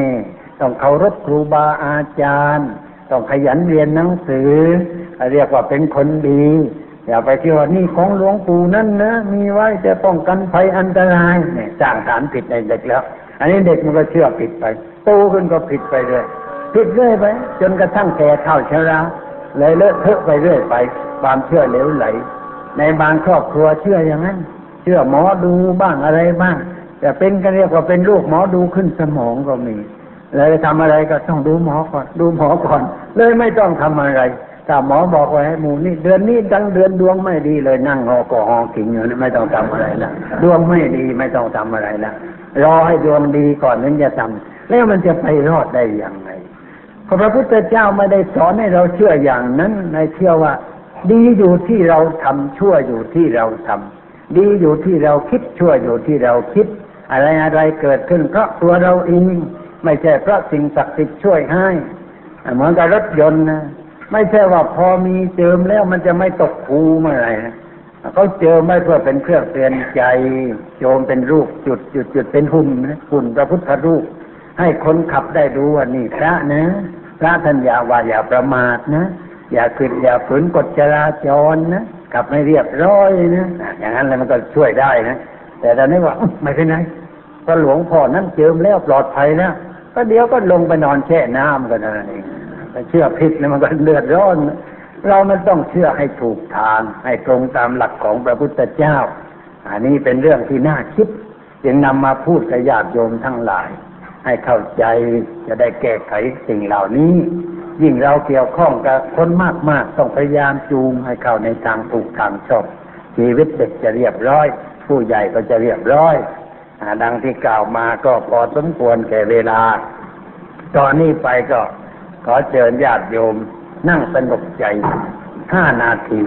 ต้องเคารพครูบาอาจารย์ ต้องขยันเรียนหนังสือ เรียกว่าเป็นคนดี อย่าไปเที่ยวนี่ของหลวงปู่นั่นนะมีไว้จะป้องกันภัยอันตรายเนี่ยสร้างฐานผิดในเด็กแล้ว อันนี้เด็กมันก็เชื่อผิดไปโตขึ้นก็ผิดไปเลย ผิดเรื่อยไปจนกระทั่งแก่เท่าชราเลยเลอะเทอะไปเรื่อยไป ความเชื่อเหลวไหล ในบางครอบครัวเชื่ออย่างนั้น เชื่อหมอดูบ้างอะไรบ้างแต่เป็นก็เรียกว่าเป็นลูกหมอดูขึ้นสมองก็มีเลยทำอะไรก็ต้องดูหมอก่อน ดูหมอก่อน เลยไม่ต้องทำอะไรถ้าหมอบอกไว้ให้หมูนี่เดือนนี้ดังเดือนดวงไม่ดีเลยนั่งหอกอหอกินอยู่นี่ไม่ต้องทำอะไรละดวงไม่ดีไม่ต้องทำอะไรละรอให้ดวงดีก่อนถึงจะทำแล้วมันจะไปรอดได้อย่างไร พระพุทธเจ้าไม่ได้สอนให้เราเชื่ออย่างนั้นในเชื่อว่า ดีอยู่ที่เราทำชั่วอยู่ที่เราทำดีอยู่ที่เราคิดชั่วอยู่ที่เราคิด อะไรอะไรเกิดขึ้นเพราะตัวเราเองไม่ใช่เพราะสิ่งศักดิ์สิทธิ์ช่วยให้เหมือนกับรถยนต์นะไม่ใช่ว่าพอมีเจิมแล้วมันจะไม่ตกภูเมื่อไหร่นะเขาเจอไม่เพื่อเป็นเครื่องเตือนใจ โยมเป็นรูปจุดจุดจุดเป็นหุ่นนะหุ่นพระพุทธรูป ให้คนขับได้ดูว่านี่พระนะ พระท่านอย่าว่าอย่าประมาทนะ อย่าขึ้นอย่าฝืนกฎจราจรนะขับไม่เรียบร้อยนะอย่างนั้นเลยมันก็ช่วยได้นะ แต่ตอนนี้ว่าไม่เป็นไรพระหลวงพ่อนั้นเจิมแล้วปลอดภัยแล้วก็เดี๋ยวก็ลงไปนอนแช่น้ำกันนั่นเองถ้าเชื่อผิดแล้วมันก็เลือดร้อน เรามันต้องเชื่อให้ถูกทาง ให้ตรงตามหลักของพระพุทธเจ้า อันนี้เป็นเรื่องที่น่าคิด จึงนำมาพูดกับญาติโยมทั้งหลาย ให้เข้าใจจะได้แก้ไขสิ่งเหล่านี้ ยิ่งเราเกี่ยวข้องกับคนมาก ๆ ต้องพยายามจูงให้เข้าในทางถูกทางชอบชีวิตเด็กจะเรียบร้อย ผู้ใหญ่ก็จะเรียบร้อยอดังที่กล่าวมาก็พอสมควรแก่เวลา ตอนนี้ไปก็ขอเชิญญาติโยมนั่งสงบใจห้านาที